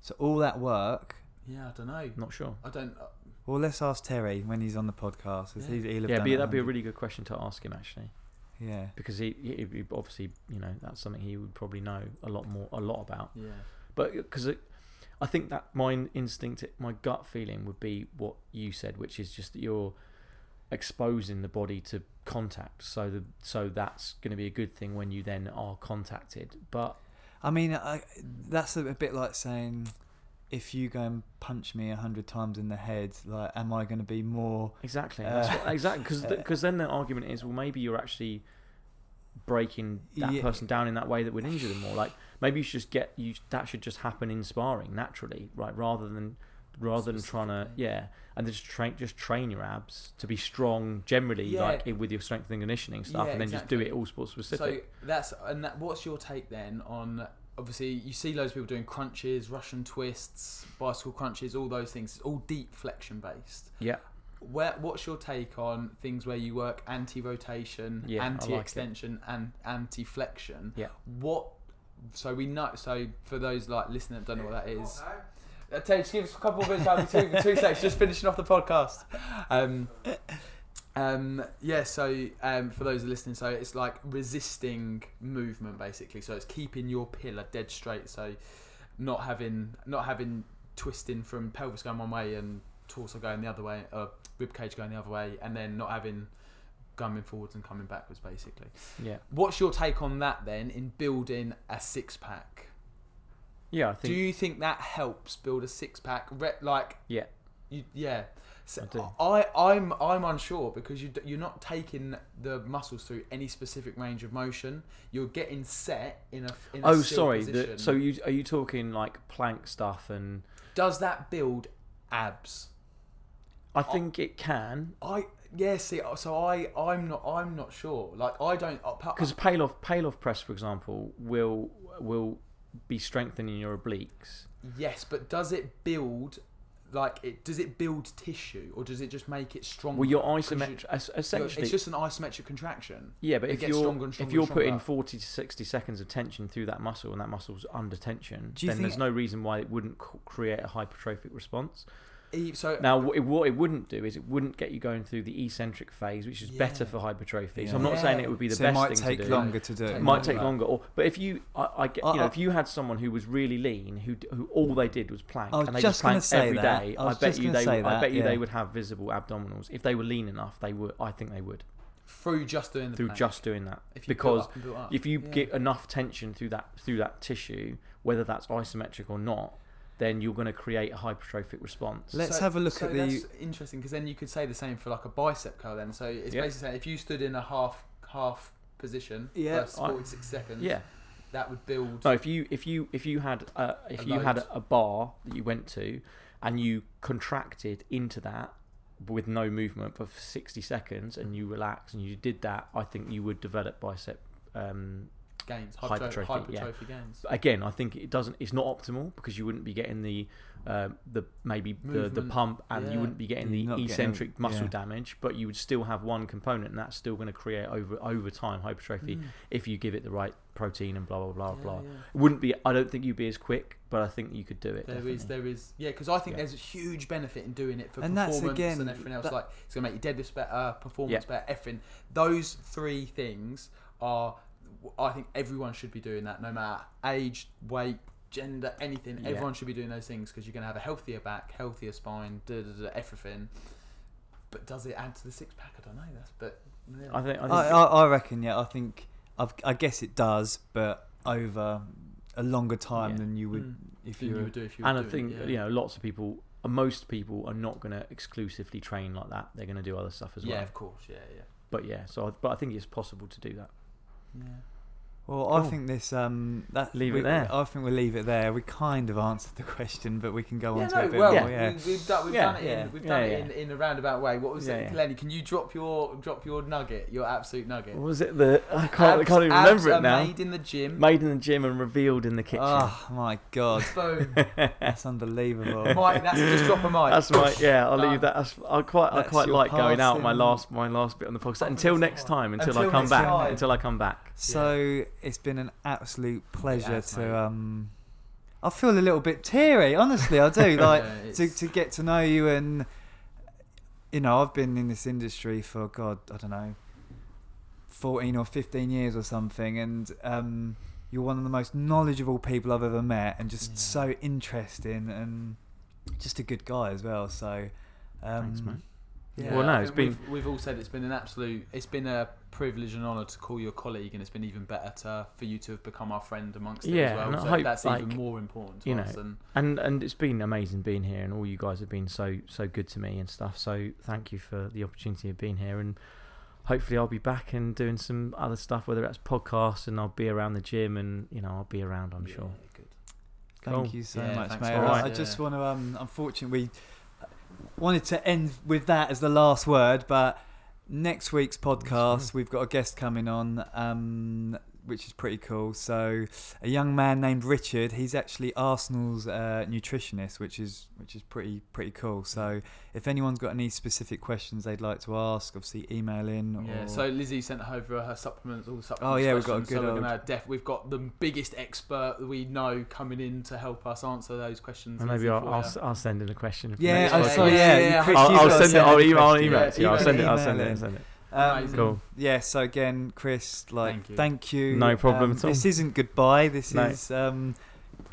Speaker 3: So all that work.
Speaker 4: Yeah, I don't know.
Speaker 5: Not sure.
Speaker 4: I don't.
Speaker 3: Well, let's ask Terry when he's on the podcast. 'cause
Speaker 4: Yeah.
Speaker 3: he's- he'll have
Speaker 5: Yeah,
Speaker 3: done
Speaker 5: be, that'd be a really good question to ask him actually,
Speaker 3: Yeah.
Speaker 5: because he, he, he obviously you know that's something he would probably know a lot more a lot about.
Speaker 4: Yeah.
Speaker 5: But because I think that my instinct, my gut feeling would be what you said, which is just that you're exposing the body to contact. So the so that's going to be a good thing when you then are contacted. But
Speaker 3: I mean, I, that's a, a bit like saying, if you go and punch me a hundred times in the head, like, am I going to be more?
Speaker 5: exactly,
Speaker 3: Uh,
Speaker 5: that's what, exactly because
Speaker 3: uh,
Speaker 5: because then the argument is well maybe you're actually breaking that
Speaker 3: Yeah.
Speaker 5: person down in that way that would injure them more. Like maybe you should just get you that should just happen in sparring naturally, right? Rather than rather than trying to yeah, and just train just train your abs to be strong generally,
Speaker 4: Yeah.
Speaker 5: like with your strength and conditioning stuff,
Speaker 4: Yeah,
Speaker 5: and then just do it all sport specific.
Speaker 4: So that's and that, what's your take then on obviously you see loads of people doing crunches, Russian twists, bicycle crunches, all those things, it's all deep flexion based.
Speaker 5: yeah,
Speaker 4: Where what's your take on things where you work anti-rotation,
Speaker 5: Yeah, I like it.
Speaker 4: anti-extension, and anti-flexion?
Speaker 5: Yeah.
Speaker 4: What? So we know. So for those like listening that don't know what that is. Uh, Tate, just give us a couple of minutes, I'll two, two seconds, just finishing off the podcast. Um, um, yeah, so um, for those listening, so it's like resisting movement basically. So it's keeping your pillar dead straight. So not having not having twisting from pelvis going one way and torso going the other way, uh, rib cage going the other way, and then not having coming forwards and coming backwards, basically.
Speaker 5: Yeah,
Speaker 4: What's your take on that then in building a six pack?
Speaker 5: yeah. I think.
Speaker 4: Do you think that helps build a six pack? Re- like,
Speaker 5: yeah.
Speaker 4: you, yeah. So
Speaker 5: I do.
Speaker 4: I, I'm I'm unsure because you you're not taking the muscles through any specific range of motion. You're getting set in a in a
Speaker 5: Oh, sorry. The, so you are you talking like plank stuff and?
Speaker 4: does that build abs?
Speaker 5: I think it can
Speaker 4: I yeah. See, uh, so I I'm not I'm not sure. Like I don't
Speaker 5: uh, because Pallof pale off press, for example, will will be strengthening your obliques.
Speaker 4: yes, but does it build? Like it does it build tissue or does it just make it stronger?
Speaker 5: Well, your
Speaker 4: you-
Speaker 5: isometric es-
Speaker 4: you're-
Speaker 5: essentially.
Speaker 4: it's just an isometric contraction.
Speaker 5: yeah, but if you're
Speaker 4: stronger stronger
Speaker 5: if you're
Speaker 4: and
Speaker 5: putting forty to sixty seconds of tension through that muscle and that muscle's under tension, then there's no reason why it wouldn't create a hypertrophic response.
Speaker 4: So
Speaker 5: Now, what it, what it wouldn't do is it wouldn't get you going through the eccentric phase, which is better for hypertrophy. So I'm not saying it would be the
Speaker 3: so it
Speaker 5: best
Speaker 3: might
Speaker 5: thing
Speaker 3: take
Speaker 5: to do.
Speaker 3: longer to do.
Speaker 4: Take
Speaker 5: It might take longer, or but if you, I, I get,
Speaker 3: I-
Speaker 5: you know, if you had someone who was really lean, who who all they did was plank, and they
Speaker 3: just
Speaker 5: just
Speaker 3: gonna
Speaker 5: planked
Speaker 3: say
Speaker 5: every
Speaker 3: that.
Speaker 5: day,
Speaker 3: I
Speaker 5: I, bet you they,
Speaker 3: say
Speaker 5: would, I bet you
Speaker 3: yeah.
Speaker 5: they would have visible abdominals if they were lean enough. They would, I think they would,
Speaker 4: through just doing the
Speaker 5: through
Speaker 4: plank.
Speaker 5: just doing that.
Speaker 4: If you built
Speaker 5: because
Speaker 4: up and built up.
Speaker 5: if you
Speaker 4: Yeah.
Speaker 5: get enough tension through that through that tissue, whether that's isometric or not, then you're going to create a hypertrophic response.
Speaker 3: Let's have a look
Speaker 4: so
Speaker 3: at the-
Speaker 4: That's interesting because then you could say the same for like a bicep curl. Then, so it's
Speaker 5: Yeah.
Speaker 4: basically saying if you stood in a half half position
Speaker 3: Yeah,
Speaker 4: for
Speaker 5: I-
Speaker 4: 46 seconds,
Speaker 5: yeah.
Speaker 4: that would build.
Speaker 5: No, if you if you if you had uh, if
Speaker 4: A
Speaker 5: you had a bar that you went to, and you contracted into that with no movement for 60 seconds, and you relax and you did that, I think you would develop bicep. Um,
Speaker 4: gains,
Speaker 5: hypertrophy,
Speaker 4: hypertrophy,
Speaker 5: yeah.
Speaker 4: hypertrophy gains.
Speaker 5: again, I think it doesn't. It's not optimal because you wouldn't be getting the um the maybe the, the pump, and
Speaker 4: yeah.
Speaker 5: you wouldn't be getting the
Speaker 3: not getting-
Speaker 5: eccentric muscle
Speaker 3: yeah.
Speaker 5: damage, but you would still have one component, and that's still going to create over over time hypertrophy
Speaker 4: Mm.
Speaker 5: if you give it the right protein and blah blah blah
Speaker 4: Yeah,
Speaker 5: blah.
Speaker 4: yeah.
Speaker 5: It wouldn't be. I don't think you'd be as quick, but I think you could do it.
Speaker 4: There is,
Speaker 5: definitely.
Speaker 4: there is, yeah, because I think
Speaker 5: Yeah.
Speaker 4: there's a huge benefit in doing it for
Speaker 3: And that's
Speaker 4: performance
Speaker 3: again-
Speaker 4: and everything else.
Speaker 3: that-
Speaker 4: like it's gonna make your deadlifts better, performance
Speaker 5: Yeah.
Speaker 4: better, everything. Those three things are, I think everyone should be doing that, no matter age, weight, gender, anything.
Speaker 5: Yeah.
Speaker 4: Everyone should be doing those things because you're gonna have a healthier back, healthier spine, da, da, da, everything. But does it add to the six pack? I don't know. That's but. Yeah.
Speaker 5: I think. I think
Speaker 3: I, I, I reckon, yeah. I think, I've, I guess it does, but over a longer time
Speaker 5: Yeah.
Speaker 3: than you would
Speaker 4: Mm.
Speaker 3: if you
Speaker 4: you would do if you
Speaker 5: and I think
Speaker 4: it, yeah.
Speaker 5: you know lots of people, uh, most people are not going to exclusively train like that. They're going to do other stuff as well.
Speaker 4: Yeah, of course. Yeah, yeah.
Speaker 5: But yeah, so I, but I think it's possible to do that.
Speaker 4: Yeah.
Speaker 3: Well, I
Speaker 5: Cool.
Speaker 3: think this. Um, that
Speaker 5: Leave it
Speaker 3: we-
Speaker 5: there.
Speaker 3: I think we'll leave it there. We kind of answered the question, but we can go
Speaker 4: Yeah,
Speaker 3: on to
Speaker 4: no,
Speaker 3: a bit
Speaker 4: well,
Speaker 3: more. Yeah.
Speaker 4: we've done, we've
Speaker 5: Yeah,
Speaker 4: done it.
Speaker 3: yeah.
Speaker 4: In, we've
Speaker 5: Yeah,
Speaker 4: done
Speaker 5: yeah.
Speaker 4: it in, in a roundabout way. What was
Speaker 5: Yeah,
Speaker 4: it,
Speaker 5: yeah.
Speaker 4: Lenny? Can you drop your drop your nugget, your absolute nugget?
Speaker 5: What was it? The I can't. I can't even remember
Speaker 4: are
Speaker 5: it now.
Speaker 4: Made in the gym.
Speaker 5: Made in the gym and revealed in the kitchen.
Speaker 3: Oh my god,
Speaker 4: Boom.
Speaker 3: that's unbelievable.
Speaker 4: Mike, that's just drop a mic.
Speaker 5: That's right. Yeah, I'll
Speaker 4: Done.
Speaker 5: leave that. That's, I quite. I quite like going out my last my last bit on the podcast. Until next time. Until, I come back.
Speaker 4: time.
Speaker 5: Until I come back.
Speaker 3: So it's been an absolute pleasure
Speaker 4: has,
Speaker 3: to. Um, I feel a little bit teary, honestly. I do like
Speaker 4: Yeah,
Speaker 3: to to get to know you and. You know, I've been in this industry for God, I don't know, fourteen or fifteen years or something, and um, you're one of the most knowledgeable people I've ever met, and just
Speaker 4: Yeah.
Speaker 3: so interesting and just a good guy as well. So, um,
Speaker 5: Thanks, mate.
Speaker 3: Yeah.
Speaker 5: Well, no,
Speaker 4: I
Speaker 5: it's
Speaker 4: think We've, we've all said it's been an absolute. It's been a privilege and honour to call you a colleague, and it's been even better to, for you to have become our friend amongst it
Speaker 5: Yeah,
Speaker 4: as well.
Speaker 5: and I
Speaker 4: so
Speaker 5: hope,
Speaker 4: that's
Speaker 5: like,
Speaker 4: even more important to
Speaker 5: you know,
Speaker 4: us. And
Speaker 5: And and it's been amazing being here, and all you guys have been so so good to me and stuff. So thank you for the opportunity of being here, and hopefully I'll be back and doing some other stuff, whether that's podcasts, and I'll be around the gym, and you know I'll be around. I'm
Speaker 4: yeah,
Speaker 5: sure.
Speaker 4: Good.
Speaker 3: Thank
Speaker 5: Cool.
Speaker 3: you so
Speaker 4: Yeah,
Speaker 3: much,
Speaker 4: thanks
Speaker 3: mate.
Speaker 5: for
Speaker 3: I, just
Speaker 4: yeah.
Speaker 3: want to. Um, unfortunately, we wanted to end with that as the last word, but next week's podcast we've got a guest coming on, um, which is pretty cool. So, a young man named Richard. He's actually Arsenal's uh, nutritionist, which is which is pretty pretty cool. So, if anyone's got any specific questions they'd like to ask, obviously email in.
Speaker 4: Yeah,
Speaker 3: or,
Speaker 4: so Lizzie sent over her supplements, all the supplements.
Speaker 3: Oh, yeah, we've got a good
Speaker 4: So we're
Speaker 3: old-
Speaker 4: gonna def- we've got the biggest expert we know coming in to help us answer those questions.
Speaker 5: And maybe I'll, I'll,
Speaker 4: ya.
Speaker 5: s- I'll send in a question. for
Speaker 3: yeah,
Speaker 5: next
Speaker 3: oh,
Speaker 4: yeah, yeah,
Speaker 3: yeah.
Speaker 4: yeah,
Speaker 3: Chris,
Speaker 5: I'll, I'll
Speaker 3: got
Speaker 5: send it. I'll email. I'll email it to you. I'll
Speaker 4: Yeah,
Speaker 5: send it. I'll send it.
Speaker 3: in.
Speaker 5: I'll send it.
Speaker 3: Um,
Speaker 4: Amazing.
Speaker 5: Cool.
Speaker 3: Yeah, so again, Chris, like,
Speaker 4: Thank you.
Speaker 3: thank you.
Speaker 5: No problem
Speaker 3: Um,
Speaker 5: at all.
Speaker 3: This isn't goodbye. This
Speaker 5: No.
Speaker 3: is um,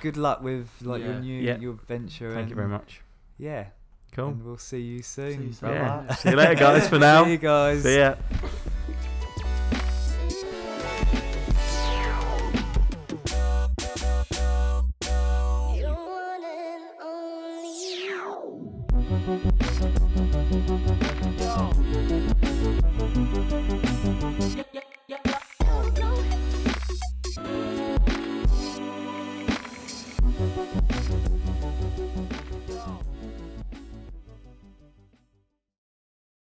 Speaker 3: good luck with like your new
Speaker 5: Yeah.
Speaker 3: your venture.
Speaker 5: Thank you very much.
Speaker 3: Yeah,
Speaker 5: Cool.
Speaker 3: And we'll see you soon.
Speaker 4: soon.
Speaker 5: Yeah. See you later, guys. For now.
Speaker 3: See you guys.
Speaker 5: See ya.